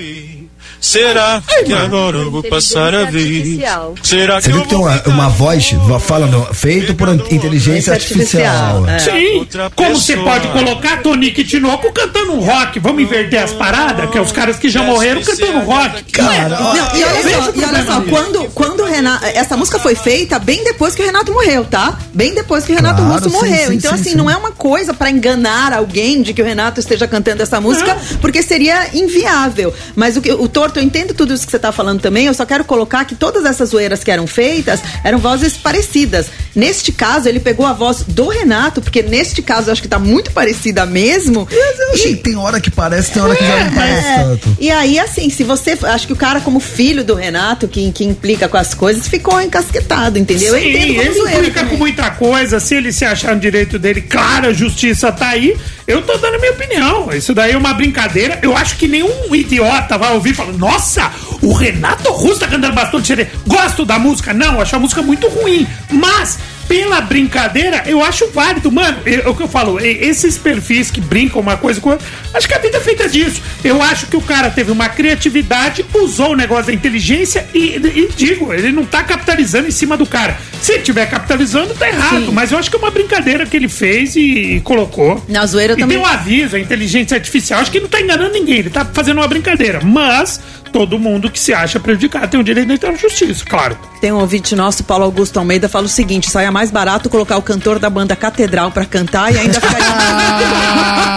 Será que agora eu vou passar a vez? Será Você que viu eu que tem uma, uma voz boa? falando feito por inteligência artificial. É. Sim, como você pode colocar Tonique e Tinoco cantando um rock? Vamos inverter as paradas? Que é os caras que já morreram cantando rock. Cara, Não, e olha só, e olha só, quando, quando o Renato. Essa música foi feita bem depois que o Renato morreu, tá? Bem depois que o Renato Claro, Russo sim, morreu. sim, então, sim, assim, sim. não é uma coisa pra enganar alguém de que o Renato esteja cantando essa música, porque seria inviável. Mas o, que, o Torto, eu entendo tudo isso que você tá falando também, eu só quero colocar que todas essas zoeiras que eram feitas eram vozes parecidas. Neste caso, ele pegou a voz do Renato, porque neste caso eu acho que tá muito parecida mesmo. Mas eu achei que tem hora que parece, tem hora que já não parece É, tanto. E aí, assim, se você. Acho que o cara, como filho do Renato, que, que implica com as coisas, ficou encasquetado, entendeu? eu Sim, entendo como ele implica também. com muita coisa. Se ele se achar no direito dele, claro, a justiça tá aí. Eu tô dando a minha opinião. Isso daí é uma brincadeira. Eu acho que nenhum idiota vai ouvir e falar: Nossa, o Renato Russo tá cantando bastante. Gosto da música? Não, acho a música muito ruim. Mas pela brincadeira, eu acho válido. Mano, é o que eu falo, e- esses perfis que brincam uma coisa com outra, acho que a vida é feita disso. Eu acho que o cara teve uma criatividade, usou o negócio da inteligência e, e digo, ele não tá capitalizando em cima do cara. Se ele estiver capitalizando, tá errado. Sim. Mas eu acho que é uma brincadeira que ele fez e, e colocou. Na zoeira e também. tem um aviso, a inteligência artificial, acho que ele não tá enganando ninguém, ele tá fazendo uma brincadeira. Mas todo mundo que se acha prejudicado tem o direito de entrar na justiça, claro. Tem um ouvinte nosso, Paulo Augusto Almeida, fala o seguinte: saia mais barato colocar o cantor da banda Catedral pra cantar e ainda ficar. <laughs> <laughs>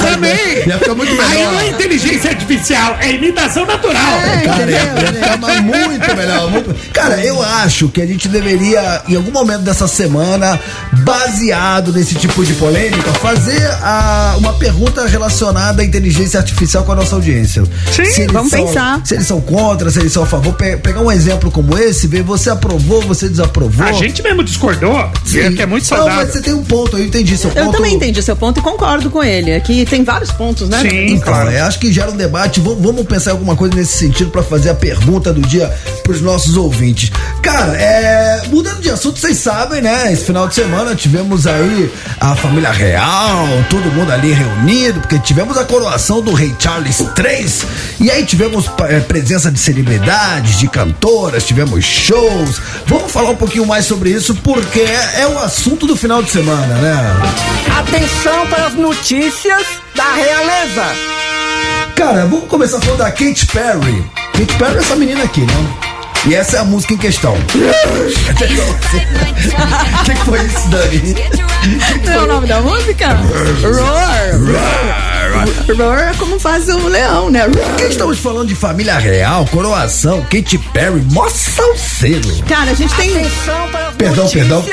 Também! Ia ficar muito Aí melhor. não é inteligência artificial, é imitação natural. Cara, ia, ia ficar muito melhor. muito- Cara, eu acho que a gente deveria, em algum momento dessa semana, baseado nesse tipo de polêmica, fazer a- uma pergunta relacionada à inteligência artificial com a nossa audiência. Sim, vamos são- pensar. Se eles são contra, se eles são a favor. Pe- pegar um exemplo como esse, ver você aprovou, você desaprovou. A gente mesmo discordou, Sim. que é muito Não, saudável. mas você tem um ponto, eu entendi seu Eu ponto. também entendi seu ponto e concordo com ele. Aqui tem vários pontos, né? Então, eu acho que gera um debate. Vamos, vamos pensar em alguma coisa nesse sentido pra fazer a pergunta do dia pros nossos ouvintes. Cara, é, mudando de assunto, vocês sabem, né? Esse final de semana tivemos aí a família real, todo mundo ali reunido, porque tivemos a coroação do rei Charles III. E aí tivemos é, presença de celebridades, de cantoras, tivemos shows. Vamos falar um pouquinho mais sobre isso, porque é, é o assunto do final de semana, né? Atenção para as notícias da realeza. Cara, vamos começar falando da Katy Perry. Katy Perry é essa menina aqui, né? E essa é a música em questão. O <laughs> que, que foi isso, Dani? Não é o nome da música? Roar. Roar. Roar é como faz o leão, né? Porque estamos falando de família real, coroação, Katy Perry, mó salseiro. Cara, a gente tem. Atenção para Perdão, perdão.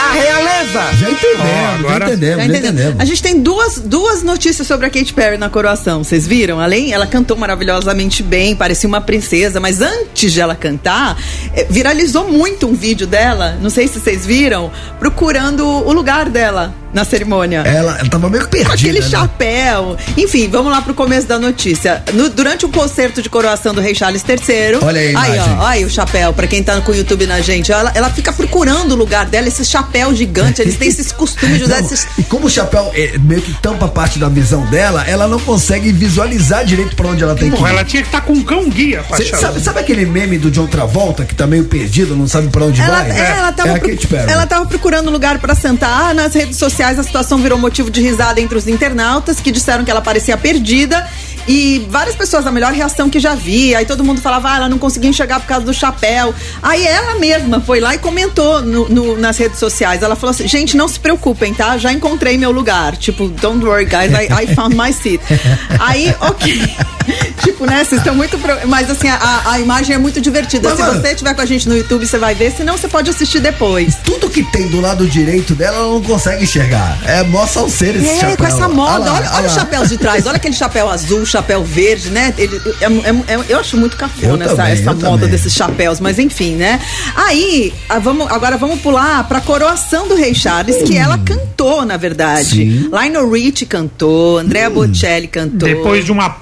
Da realeza. Já entendemos, Ó, agora- já entendemos, já entendemos. A gente tem duas, duas notícias sobre a Katy Perry na coroação. Vocês viram? Além, ela cantou maravilhosamente bem, parecia uma princesa, mas antes de ela cantar, eh, viralizou muito um vídeo dela, não sei se vocês viram, procurando o lugar dela na cerimônia. Ela, ela tava meio perdida. Com aquele né? chapéu. Enfim, vamos lá pro começo da notícia. No- durante o concerto de coroação do rei Charles III. Olha aí a Aí, ó, aí o chapéu, pra quem tá com o YouTube na gente. Ela, ela fica procurando o lugar dela, esse chapéu gigante. Eles têm esses <laughs> costumes de usar Não, esses. E como o chapéu é, meio que tampa parte da visão dela, ela não consegue visualizar direito pra onde ela tem que Porra, ir. ela tinha que estar com um cão guia, Cê Paixão. sabe, sabe aquele meme do John Travolta que tá meio perdido, não sabe pra onde Ela, vai? é, ela, tava é a pro- Katy Perry. ela tava procurando lugar pra sentar. Nas redes sociais a situação virou motivo de risada entre os internautas que disseram que ela parecia perdida. E várias pessoas, a melhor reação que já vi. Aí todo mundo falava, ah, ela não conseguia enxergar por causa do chapéu. Aí ela mesma foi lá e comentou no- no- nas redes sociais. Ela falou assim: gente, não se preocupem, tá? Já encontrei meu lugar. Tipo, don't worry, guys, I, I found my seat. <laughs> Aí, ok. <laughs> tipo, né? Vocês estão muito. pro- Mas assim, a, a imagem é muito divertida. Mas, Se mano- você estiver com a gente no YouTube, você vai ver. Senão, você pode assistir depois. Tudo que tem do lado direito dela, ela não consegue enxergar. É mó salseiro esse É, chapéu. com essa moda. lá, olha olha lá. os chapéus de trás. Olha aquele chapéu azul, chapéu verde, né? Ele, é- é- é- eu acho muito cafona essa, também, essa moda também. desses chapéus, mas enfim, né? Aí, ah, vamos, agora vamos pular pra coroação do Rei Charles, que ela cantou, na verdade. Sim. Lionel Rich cantou, Andrea Bocelli cantou. Depois de uma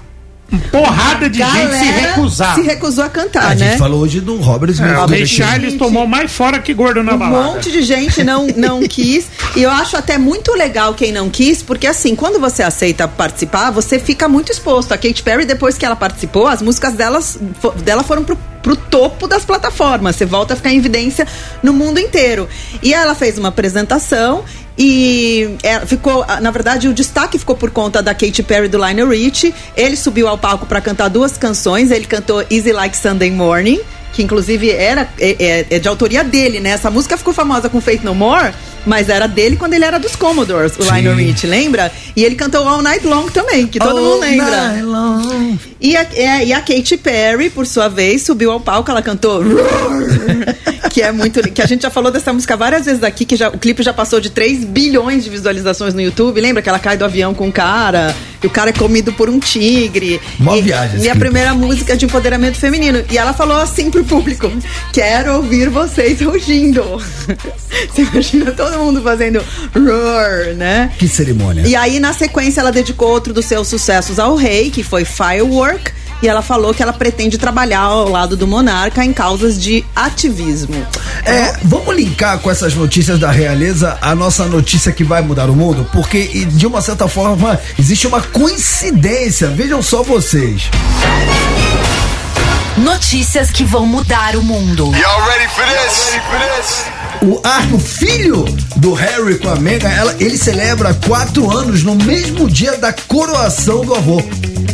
porrada de gente se Galera recusar. se recusou a cantar, A né? gente falou hoje do Robert Smith. É, o. Charles tomou mais fora que gordo na Um balada. monte de gente não, não <laughs> quis. E eu acho até muito legal quem não quis, porque assim, quando você aceita participar, você fica muito exposto. A Katy Perry, depois que ela participou, as músicas delas, dela foram pro, pro topo das plataformas. Você volta a ficar em evidência no mundo inteiro. E ela fez uma apresentação. E é, ficou, na verdade, o destaque ficou por conta da Katy Perry do Lionel Rich. Ele subiu ao palco para cantar duas canções. Ele cantou Easy Like Sunday Morning, que inclusive era é, é- é de autoria dele, né? Essa música ficou famosa com Faith No More, mas era dele quando ele era dos Commodores, o Sim. Lionel Rich, lembra? E ele cantou All Night Long também, que todo mundo All lembra. night long. E a, é, e a Katy Perry, por sua vez, subiu ao palco, ela cantou Roar, que é muito que a gente já falou dessa música várias vezes aqui, que já, o clipe já passou de 3 bilhões de visualizações no YouTube. Lembra que ela cai do avião com um cara e o cara é comido por um tigre? Mó e, viagem E a primeira música de empoderamento feminino. E ela falou assim pro público: Quero ouvir vocês rugindo. <laughs> Você imagina todo mundo fazendo roar, né? Que cerimônia. E aí, na sequência, ela dedicou outro dos seus sucessos ao rei, que foi Firework. E ela falou que ela pretende trabalhar ao lado do monarca em causas de ativismo. É, vamos linkar com essas notícias da realeza a nossa notícia que vai mudar o mundo? Porque, de uma certa forma, existe uma coincidência. Vejam só vocês. Notícias que vão mudar o mundo. Y'all ready for this? O Arno, filho do Harry com a Meghan, ela- ele celebra quatro anos no mesmo dia da coroação do avô.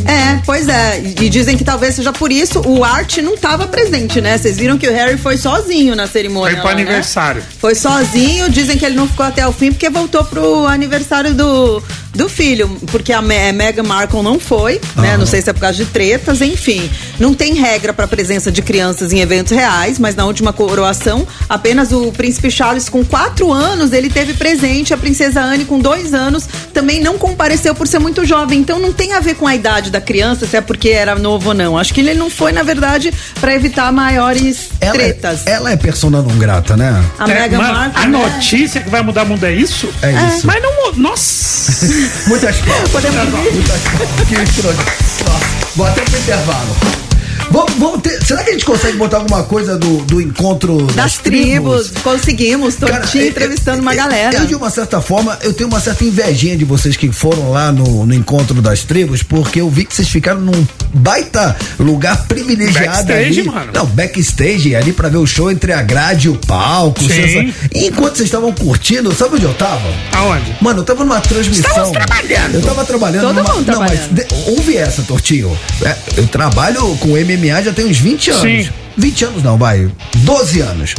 É, pois é. E dizem que talvez seja por isso o Art não estava presente, né? Vocês viram que o Harry foi sozinho na cerimônia. Foi pro lá, né? aniversário. Foi sozinho, dizem que ele não ficou até o fim porque voltou pro aniversário do, do filho, porque a Me- Meghan Markle não foi, né? Não sei se é por causa de tretas, enfim. Não tem regra para presença de crianças em eventos reais, mas na última coroação, apenas o príncipe Charles com quatro anos ele teve presente, a princesa Anne com dois anos também não compareceu por ser muito jovem. Então não tem a ver com a idade da criança, se é porque era novo ou não. Acho que ele não foi, na verdade, para evitar maiores Ela, tretas. ela é persona não grata, né? A É, Meghan Markle. a né? notícia que vai mudar o mundo é isso? É isso. Mas não. Nossa! <laughs> Muitas palmas. Podemos ir? Muitas palmas. Que. Nossa, Vou até pro intervalo. Vamos, vamos ter, será que a gente consegue botar alguma coisa do, do encontro das, Das tribos, conseguimos, Tortinho eu- entrevistando eu- uma galera. Eu, de uma certa forma, eu tenho uma certa invejinha de vocês que foram lá no, no encontro das tribos, porque eu vi que vocês ficaram num baita lugar privilegiado Backstage, ali. mano. Não, backstage, ali pra ver o show entre a grade e o palco. Sim. E enquanto vocês estavam curtindo, sabe onde eu tava? Aonde? Mano, eu tava numa transmissão. Estávamos trabalhando. Eu tava trabalhando Todo numa. mundo não, mas trabalhando. de- ouve essa, Tortinho. É, eu trabalho com MMA já tem uns 20 anos. Sim. 20 anos não, vai. 12 anos.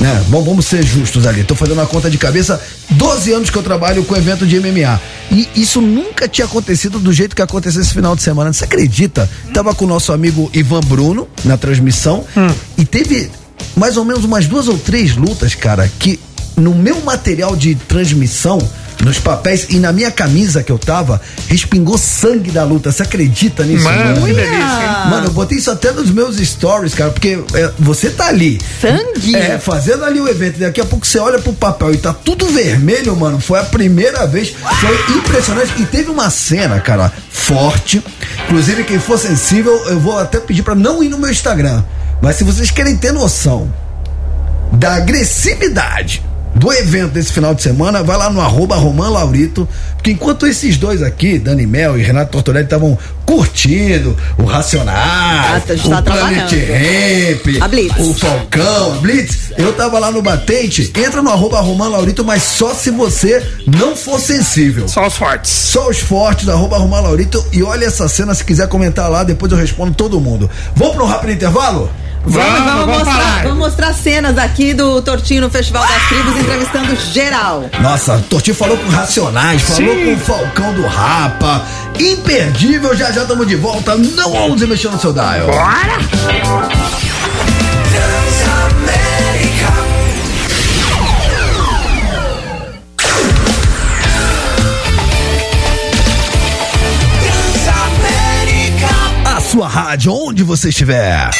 Né? Bom, vamos ser justos ali. Tô fazendo uma conta de cabeça. 12 anos que eu trabalho com evento de MMA. E isso nunca tinha acontecido do jeito que aconteceu esse final de semana. Você acredita? Tava com o nosso amigo Ivan Bruno na transmissão. E teve mais ou menos umas duas ou três lutas, cara, que no meu material de transmissão, nos papéis e na minha camisa que eu tava, respingou sangue da luta. Você acredita nisso? Mano, que Uia! delícia, hein? Mano, eu botei isso até nos meus stories, cara, porque é, você tá ali. Sangue? É, fazendo ali o evento. Daqui a pouco você olha pro papel e tá tudo vermelho, mano. Foi a primeira vez. Foi impressionante. E teve uma cena, cara, forte. Inclusive, quem for sensível, eu vou até pedir pra não ir no meu Instagram. Mas se vocês querem ter noção da agressividade do evento desse final de semana, vai lá no arroba Roman Laurito, porque enquanto esses dois aqui, Dani Mel e Renato Tortorelli, estavam curtindo o Racionais, Ah, tá o Planet. Ramp, A Blitz. o Falcão, a Blitz, eu tava lá no Batente, entra no arroba Roman Laurito, mas só se você não for sensível. Só os fortes. Só os fortes, arroba Roman Laurito, e olha essa cena, se quiser comentar lá, depois eu respondo todo mundo. Vamos para um rápido intervalo? Vamos, vamos, Vamos, mostrar, vamos mostrar cenas aqui do Tortinho no Festival das Tribos, entrevistando geral. Nossa, Tortinho falou com Racionais, falou Sim. com o Falcão do Rapa. Imperdível, já já estamos de volta. Não ouse mexer no seu dial. Bora! A sua rádio, onde você estiver.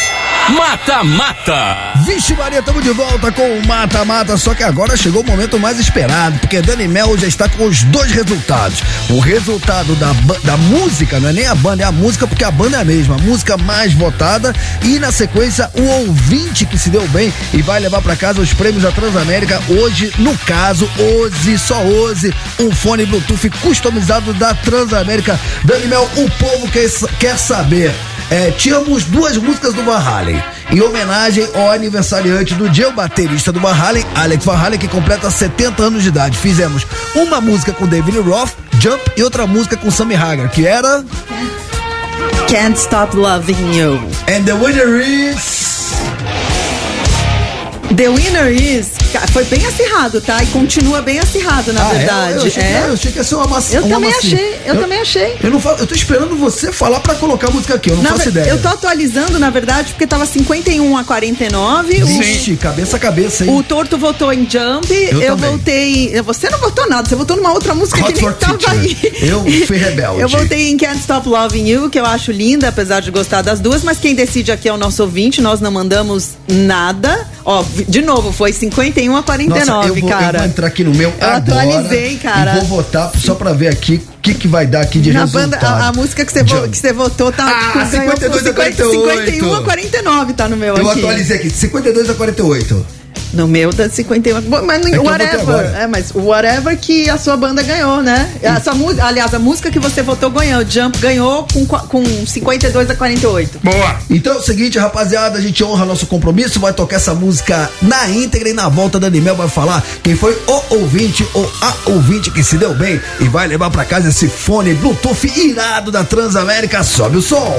Mata Mata. Vixe Maria, estamos de volta com o Mata Mata, só que agora chegou o momento mais esperado, porque Dani Mel já está com os dois resultados. O resultado da, da música, não é nem a banda, é a música, porque a banda é a mesma, a música mais votada, e na sequência o ouvinte que se deu bem e vai levar para casa os prêmios da Transamérica hoje, no caso, hoje, só hoje, um fone Bluetooth customizado da Transamérica. Dani Mel, o povo quer, quer saber. É, tínhamos duas músicas do Van Halen, em homenagem ao aniversariante do dia, o baterista do Van Halen, Alex Van Halen, que completa 70 anos de idade. Fizemos uma música com David Roth, Jump, e outra música com Sammy Hagar, que era Can't Stop Loving You. And the Winner is... The Winner is. Foi bem acirrado, tá? E continua bem acirrado, na Ah, é? verdade. Eu achei, que, é. eu achei que ia ser uma massa. Eu uma também achei, eu também achei. Eu, não falo, eu tô esperando você falar pra colocar a música aqui, eu não Na faço ver- ideia. Eu tô atualizando, na verdade, porque tava 51 a 49. O- Vixe, cabeça a cabeça, hein? O Torto votou em Jump, Eu eu, também. votei. Você não votou nada, você votou numa outra música Hot que nem tava Teacher. aí. Eu fui rebelde. Eu votei em Can't Stop Loving You, que eu acho linda, apesar de gostar das duas, mas quem decide aqui é o nosso ouvinte, nós não mandamos nada. Ó, de novo, foi 51 a 49, Nossa, eu vou, cara. eu vou entrar aqui no meu Eu agora atualizei, cara. E vou votar só pra ver aqui que que vai dar aqui de Na resultado? banda, a, a música que você, vo- que você votou tá Ah, com- ganhou 52 a com 50, 48. 51 a 49 tá no meu Eu aqui. atualizei aqui, 52 a 48. No meu tá 51. Bom, Mas É whatever. É, mas o whatever que a sua banda ganhou, né? A sua música, aliás, a música que você votou ganhou. Jump ganhou com, com 52 a 48. Boa. Então é o seguinte, rapaziada, a gente honra nosso compromisso, vai tocar essa música na íntegra e na volta da Animel vai falar quem foi o ouvinte ou a ouvinte que se deu bem e vai levar pra casa esse fone Bluetooth irado da Transamérica. Sobe o som.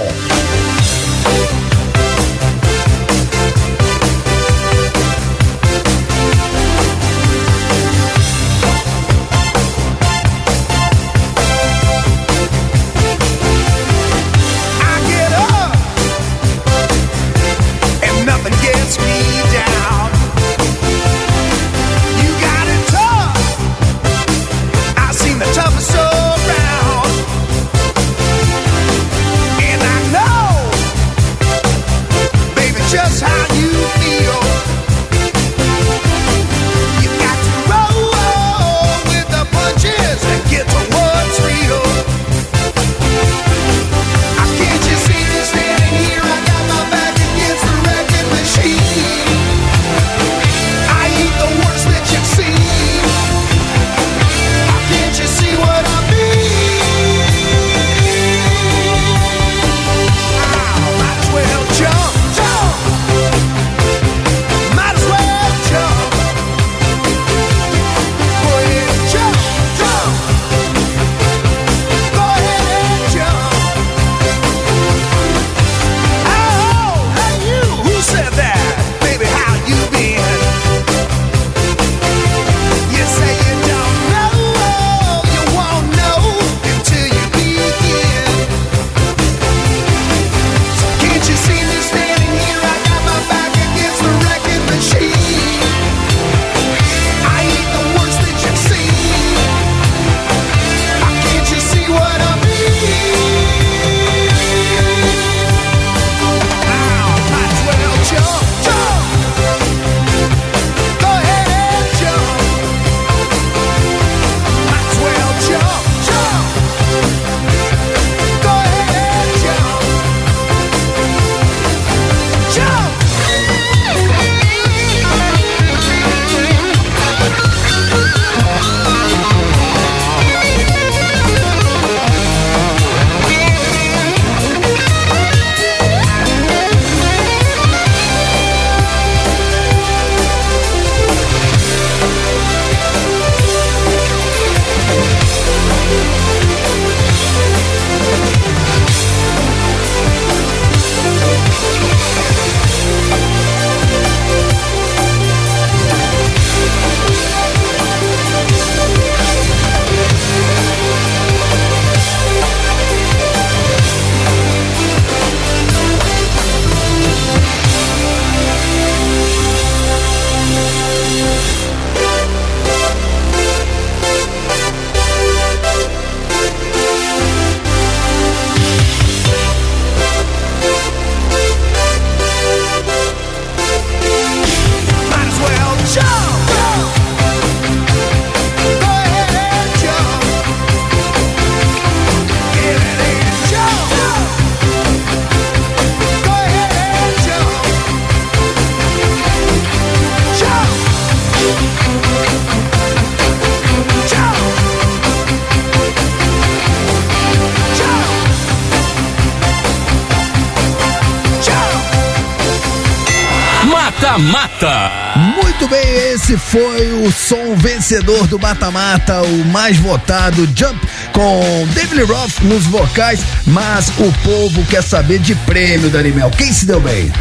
Vencedor do Mata Mata, o mais votado, Jump, com David Roth nos vocais, mas o povo quer saber de prêmio, Daniel. Quem se deu bem?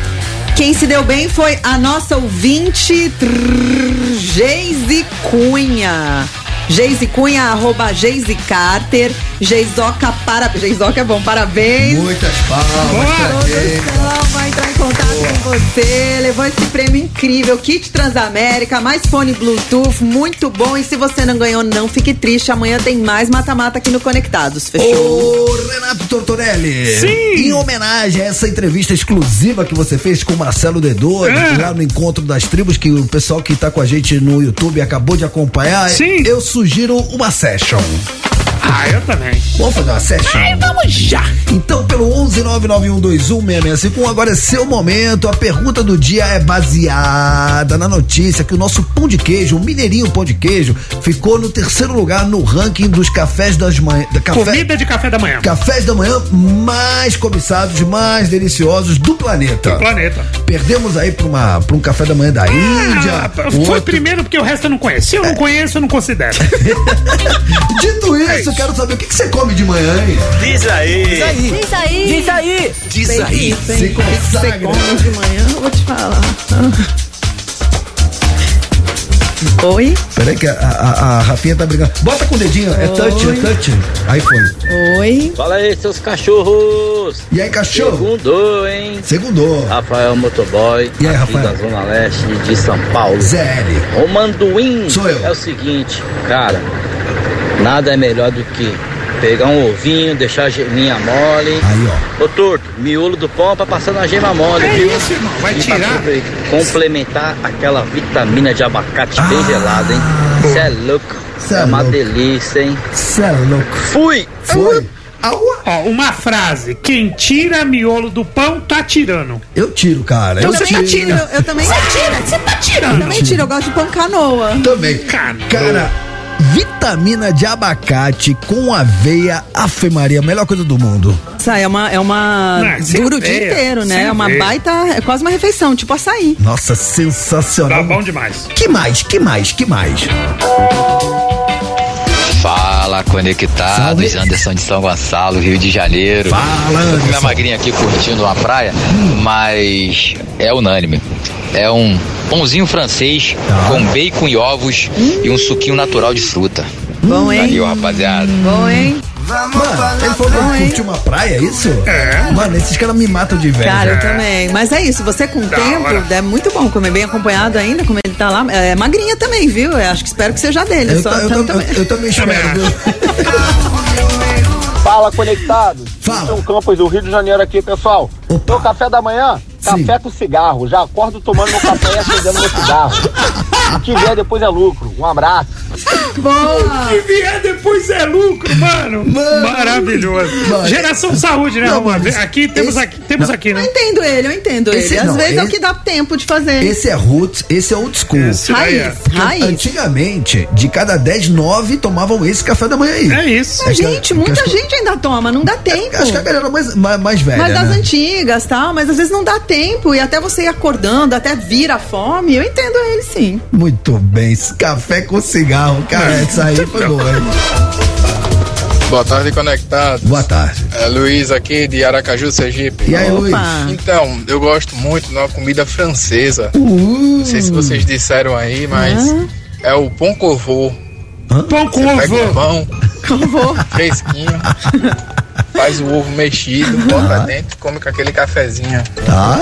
Quem se deu bem foi a nossa ouvinte trrr, Geise Cunha. Geise Cunha, arroba Geise Carter. Geisoca, para... Geisoca é bom, parabéns. Muitas palmas pra vai entrar em contato com você. Levou esse prêmio incrível. Kit Transamérica, mais fone Bluetooth, muito bom. E se você não ganhou, não fique triste. Amanhã tem mais mata-mata aqui no Conectados. Fechou? Ô, Renato Tortorelli. Sim. Em homenagem a essa entrevista exclusiva que você fez com o Marcelo Dedor, É. lá no Encontro das Tribos, que o pessoal que tá com a gente no YouTube acabou de acompanhar, Sim. eu sugiro uma session. Ah, eu também. Vamos fazer uma session? Ai, vamos já. Então, pelo 11991216651, agora é seu momento. A pergunta do dia é baseada na notícia que o nosso pão de queijo, o Mineirinho Pão de Queijo, ficou no terceiro lugar no ranking dos cafés das manhãs. Café, Comida de café da manhã. cafés da manhã mais cobiçados, mais deliciosos do planeta. Do planeta. Perdemos aí pra, uma, pra um café da manhã da Índia. Ah, um foi outro- primeiro porque o resto eu não conheço. Se eu não conheço, eu não considero. <laughs> Dito É isso, eu quero saber o que, que você come de manhã, hein? Diz aí. Diz aí. Diz aí. Diz aí. Diz aí. isso, hein? Se que você come de manhã, eu vou te falar. Oi? Peraí que a, a, a Rafinha tá brigando. Bota com o dedinho, é touch, é touch. Aí foi. Oi? Fala aí, seus cachorros! E aí, cachorro? Segundou, hein? Segundou. Rafael Motoboy, E aí, Rafael? da Zona Leste de São Paulo. Zélio. O Manduim Sou eu. é o seguinte, cara, nada é melhor do que pegar um ovinho, deixar a geminha mole. Aí, ó. Ô torto, miolo do pão pra passar na gema mole, É viu? isso, irmão. Vai E tirar. complementar aquela vitamina de abacate bem gelada, hein? Cê é louco. Ah. Cê é é uma louco. delícia, hein? Cê é louco. Fui! Aua. Ó, uma frase. Quem tira miolo do pão, tá tirando. Eu tiro, cara. Eu Eu também tiro. tiro, eu também Tira, você tá Eu tirando. também tiro, eu gosto de pão canoa. Também. Canoa. Cara, vitamina de abacate com aveia, Ave Maria, a melhor coisa do mundo. Isso aí é uma. É uma Não, sem dura o dia inteiro, né? É uma aveia. baita. É quase uma refeição, tipo açaí. Nossa, sensacional. Tá bom demais. Que mais? Que mais? Que mais? Fala, conectados, Salve. Anderson de São Gonçalo, Rio de Janeiro. Fala, com minha Anderson. magrinha aqui curtindo uma praia, mas é unânime. É um pãozinho francês Tá. com bacon e ovos e um suquinho natural de fruta. Bom, hein? Valeu, rapaziada. Bom, hein? Mano, ele falou que curte uma praia, é isso? É. Mano, esses caras me matam de inveja. Cara, eu também. Mas é isso, você com o tempo hora. é muito bom comer bem acompanhado ainda, como ele tá lá. É magrinha também, viu? Eu acho que espero que seja dele. Eu, só ta- eu, também. eu, eu também espero, viu? <laughs> Fala, conectados. Fala. São Campos do Rio de Janeiro aqui, pessoal. Opa. Meu café da manhã, Sim. café com cigarro. Já acordo tomando meu café e acendendo meu cigarro. O que vier depois é lucro. Um abraço. Boa! Se vier depois é lucro, mano. Mano. Maravilhoso. Mano. Geração saúde, né, Não, Romano? Aqui temos esse- aqui, temos aqui, Eu né? entendo ele, eu entendo Esse- ele. Às não, vezes é o esse- que dá tempo de fazer. Esse é roots, esse é old school. Esse daí é. Raiz, raiz. Antigamente, de cada 10, 9 tomavam esse café da manhã aí. É isso. É que- gente, que muita que- gente ainda toma, não dá tempo. Acho que a galera mais, mais, mais velha. Mas das né? antigas, tal, mas às vezes não dá tempo e até você ir acordando, até vir a fome, eu entendo ele sim. Muito bem, café com cigarro. Cara, essa aí foi <laughs> boa? Boa tarde, conectados. Boa tarde. É Luiz aqui de Aracaju, Sergipe. E aí, Luiz? Então, eu gosto muito de uma comida francesa. Uh, Não sei se vocês disseram aí, mas é o pão covô. Pão Você pega o pão fresquinho, <laughs> faz o ovo mexido, bota dentro, come com aquele cafezinho. Tá.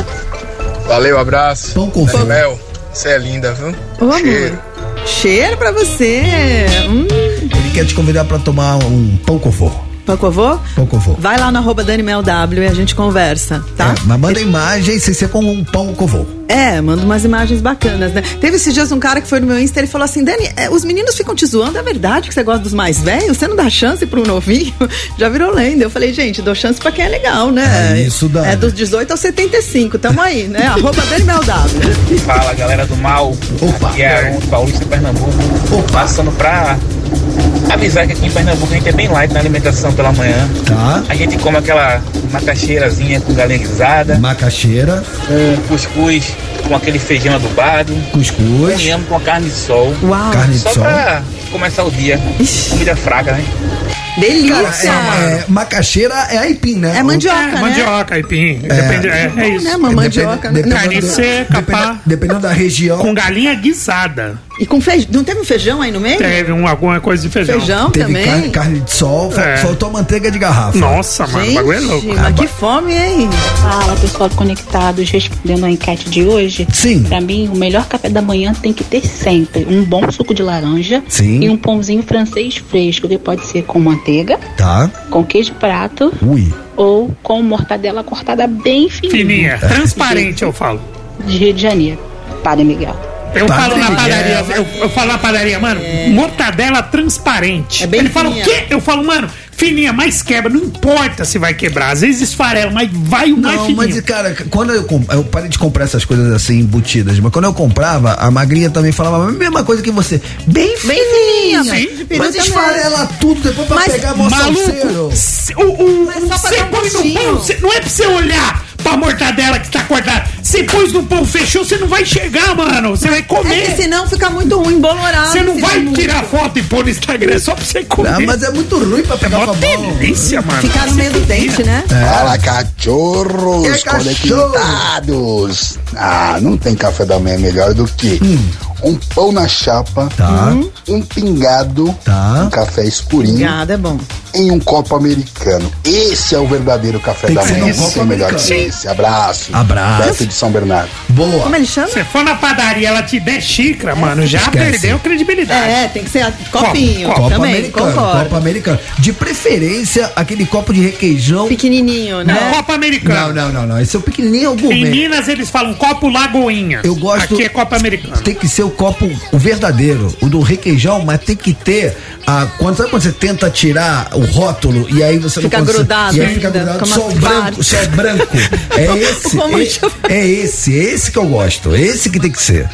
Valeu, abraço. Pão com ovo. Mel, você é linda, viu? Ô, amor. Cheiro. Cheiro pra você. Hum, Ele quer te convidar pra tomar um pão com vô. pão com avô? Pão com vô. Vai lá no arroba DanimelW e a gente conversa, tá? É, mas manda imagem sem ser com um pão com vô. É, manda umas imagens bacanas, né? Teve esses dias um cara que foi no meu Insta e falou assim: Dani, é, os meninos ficam te zoando, é verdade que você gosta dos mais velhos? Você não dá chance pro novinho? <laughs> Já virou lenda. Eu falei, gente, dou chance pra quem é legal, né? É isso, Dani. É dos 18 aos 75, tamo aí, né? <laughs> Arroba DanimelW. Fala, galera do mal. Opa. Aqui é Aaron, Paulista, Pernambuco. Opa. Passando pra avisar que aqui em Pernambuco a gente é bem light na alimentação pela manhã. Tá. A gente come aquela macaxeirazinha com galinha guisada, Macaxeira, com cuscuz com aquele feijão adubado, cuscuz, com a carne de sol. Uau, carne de Só sol. pra começar o dia. Comida fraca, né? Delícia! É, macaxeira é aipim, né? É mandioca, É, né? mandioca, aipim. Depende, é, é isso. né? Uma mandioca, né? Carne seca, dependendo, pá. dependendo da região. Com galinha guisada. E com feijão. Não teve um feijão aí no meio? Teve um, alguma coisa de feijão. Feijão Teve também? carne, carne de sol, É. faltou manteiga de garrafa. Nossa, mano, o Gente, bagulho é louco. mas que fome, hein? Fala pessoal conectados, respondendo a enquete de hoje. Sim. Pra mim, o melhor café da manhã tem que ter sempre um bom suco de laranja Sim. e um pãozinho francês fresco, que pode ser com manteiga, Tá. com queijo prato Ui. ou com mortadela cortada bem fininha. Fininha, transparente, eu falo. De Rio de Janeiro, Padre Miguel. Eu Tá falo na padaria, é, eu, eu falo na padaria, mano, mortadela transparente. É bem Ele fala o fininha. quê? Eu falo, mano, fininha, mas quebra, não importa se vai quebrar. Às vezes esfarela, mas vai o mais Não, fininho. mas cara, quando eu, comp- eu parei de comprar essas coisas assim embutidas, mas quando eu comprava, a magrinha também falava a mesma coisa que você. Bem Bem fininha. fininha, Sim. Mas também. esfarela tudo depois pra Mas, pegar a moça Maluco, se- o, o, Mas só pra você um põe no pão, você- não é pra você olhar pra mortadela que tá cortada. Você pôs no pão, fechou, você não vai chegar, mano. Você vai É comer. senão fica muito ruim, embolorado. Você não vai der muito. tirar foto e pôr no Instagram só pra você comer. Ah, mas é muito ruim pra pegar Mó com a mão. delícia, mano. Ficar no meio do dente, né? Fala, cachorros É, cachorro. conectados. Ah, não tem café da manhã melhor do que um pão na chapa, Tá. um pingado, Tá. um café escurinho Obrigada, é bom. em um copo americano. Esse é o verdadeiro café Tem da manhã. Não copo tem melhor que americano. esse. Abraço. Abraço. Beto de São Bernardo. Boa. Como ele chama? Se for na padaria ela te der xícara, mano, já Esquece. perdeu credibilidade. É, tem que ser a- copinho. Copo Copo também, americano, concordo. copo americano. De preferência, aquele copo de requeijão. Pequenininho, Não, né? Copa Americana. Não, não, não, não. Esse é o pequenininho é o Em. Minas eles falam copo Lagoinha. Eu gosto. Aqui é Copa Americana. Tem que ser o copo, o verdadeiro, o do requeijão, mas tem que ter a. Quando, sabe quando você tenta tirar o rótulo e aí você Fica não consegue. grudado E aí fica ainda, grudado, só o branco, só o branco. É esse. É, é esse, é esse que eu gosto. Esse que tem que ser.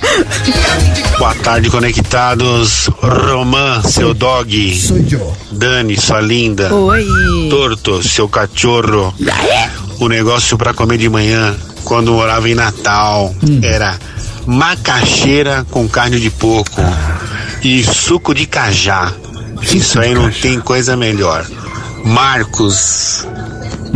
Boa tarde, conectados. Romã, seu dog. Sou eu. Dani, sua linda. Oi. Torto, seu cachorro. O negócio pra comer de manhã, quando morava em Natal, era macaxeira com carne de porco e suco de cajá. Isso aí não tem coisa melhor. Marcos,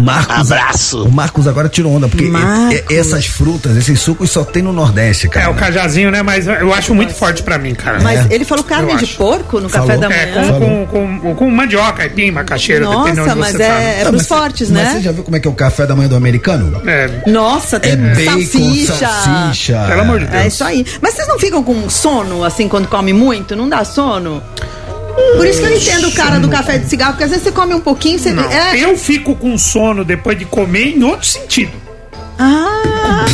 Marcos. Abraço. O Marcos agora tirou onda, porque Marcos. e- e- essas frutas, esses sucos só tem no Nordeste, É, cara. o cajazinho, né? Mas eu acho muito forte pra mim, cara. Mas É. ele falou carne Eu de acho. porco no Falou. café da É, manhã. com, com, com, com mandioca, aipim, macaxeira, dependendo Nossa, onde mas você é, tá. é pros mas fortes, Mas né? você já viu como é que é o café da manhã do americano? É, Nossa, tem É bacon, salsicha. salsicha. Pelo amor de Deus. É isso aí. Mas vocês não ficam com sono, assim, quando come muito? Não dá sono? Por isso que eu entendo o cara do café de cigarro, porque às vezes você come um pouquinho, você. não. É. Eu fico com sono depois de comer em outro sentido. Ah!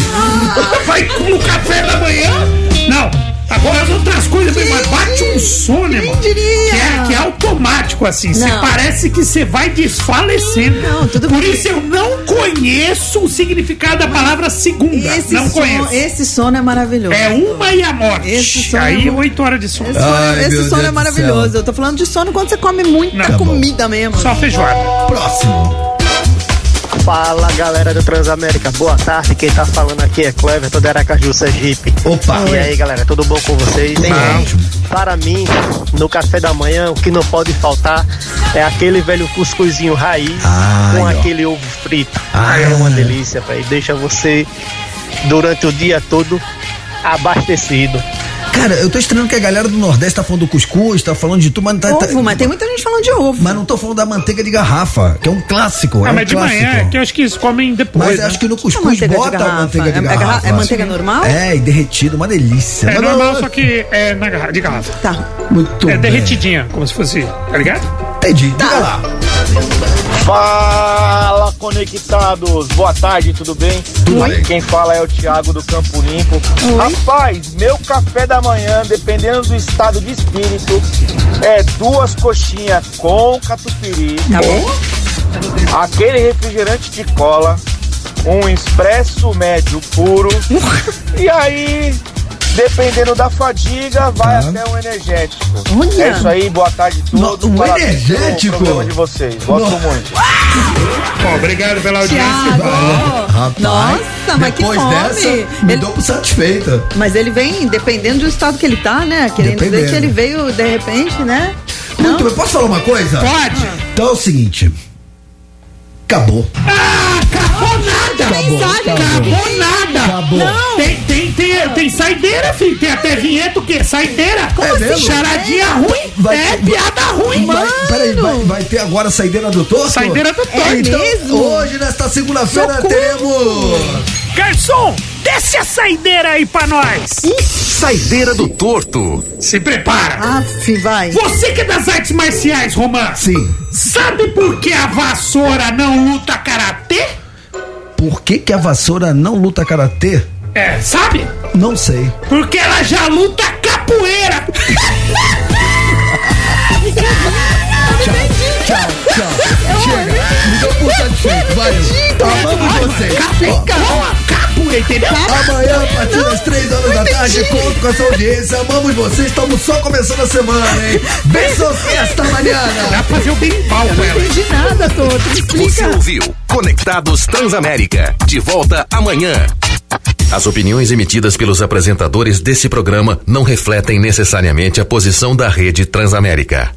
Vai no café da manhã? Não. Agora as outras coisas, mas bate um sono, irmão. diria? Que é, que é automático, assim. Você parece que você vai desfalecendo. Não, tudo Por bem. isso eu não conheço o significado da palavra segunda. Esse, não sono, conheço. esse sono é maravilhoso. É uma e a morte. Esse sono é Aí, muito- oito horas de sono. Esse sono, Ai, esse sono Deus é maravilhoso. céu. Eu tô falando de sono quando você come muita Não. Bom. comida mesmo. Só feijoada. Próximo. Fala galera do Transamérica, boa tarde. Quem tá falando aqui é Cleverton de Aracaju, Sergipe. Opa. E aí galera, tudo bom com vocês? Bem ótimo. Para mim, no café da manhã, o que não pode faltar é aquele velho cuscuzinho raiz Ai, com ó. aquele ovo frito. Ai. É uma delícia, velho. Deixa você durante o dia todo abastecido. Cara, eu tô estranhando que a galera do Nordeste tá falando do cuscuz, tá falando de tudo, mas não tá. tá- Ovo, mas tem muita gente falando de ovo. mas não tô falando da manteiga de garrafa, que é um clássico. é Ah, um mas de clássico. manhã, é que eu acho que eles comem depois. Mas né? acho que no cuscuz bota a garrafa? manteiga de É- é garra- garrafa. é manteiga normal? É, e derretido, uma delícia. É Mas normal, não- só que é na garra- de garrafa. Tá. Muito É bem. derretidinha, como se fosse, tá ligado? Entendi. Diga lá. Fala, conectados! Boa tarde, tudo bem? Tudo Aqui bem. Quem fala é o Thiago do Campo Limpo. Rapaz, meu café da manhã, dependendo do estado de espírito, é duas coxinhas com catupiry, Tá bom? aquele refrigerante de cola, um expresso médio puro, <laughs> e aí, dependendo da fadiga, vai até um energético. Olha. É isso aí, boa tarde a No- todos. um parabéns pelo energético? programa de vocês. Gosto No- muito. Bom, obrigado pela audiência. Thiago! Rapaz, Nossa, mas que depois fome! dessa, me Ele- dou por satisfeita. Mas ele vem dependendo do estado que ele tá, né? Querendo dizer Dependendo. que ele veio de repente, né? Muito bem, posso falar uma coisa? Pode. Então é o seguinte. Acabou. Ah, acabou nada. Acabou, acabou. Acabou nada. Acabou. Não. Tem, tem, tem, tem saideira, filho. Tem até vinheta o quê? Saideira? Como É mesmo? Charadinha ruim. Vai- é, piada ruim. Vai, peraí, vai, vai ter agora saideira do torto? Saideira do torto. É Então, mesmo? hoje, nesta segunda-feira, teremos. Garçom, desce a saideira aí pra nós. Saideira do torto. Se prepara. Aff, vai. Você que é das artes marciais, Romã. Sim. Sabe por que a vassoura não luta karatê? Por que, que a vassoura não luta karatê? É, sabe? Não sei. Porque ela já luta capoeira. Tchau, tchau. Chega. Me deu por satisfeito. Valeu. Amamos vocês. Capoeira, entendeu? Amanhã, a partir das 3 horas da tarde, conto com a sua audiência. Amamos vocês. Estamos só começando a semana, hein? <laughs> Beijos esta manhã. Dá pra fazer o bem mal com ela. entendi nada, Toto. Você ouviu Conectados Transamérica. De volta amanhã. As opiniões emitidas pelos apresentadores desse programa não refletem necessariamente a posição da rede Transamérica.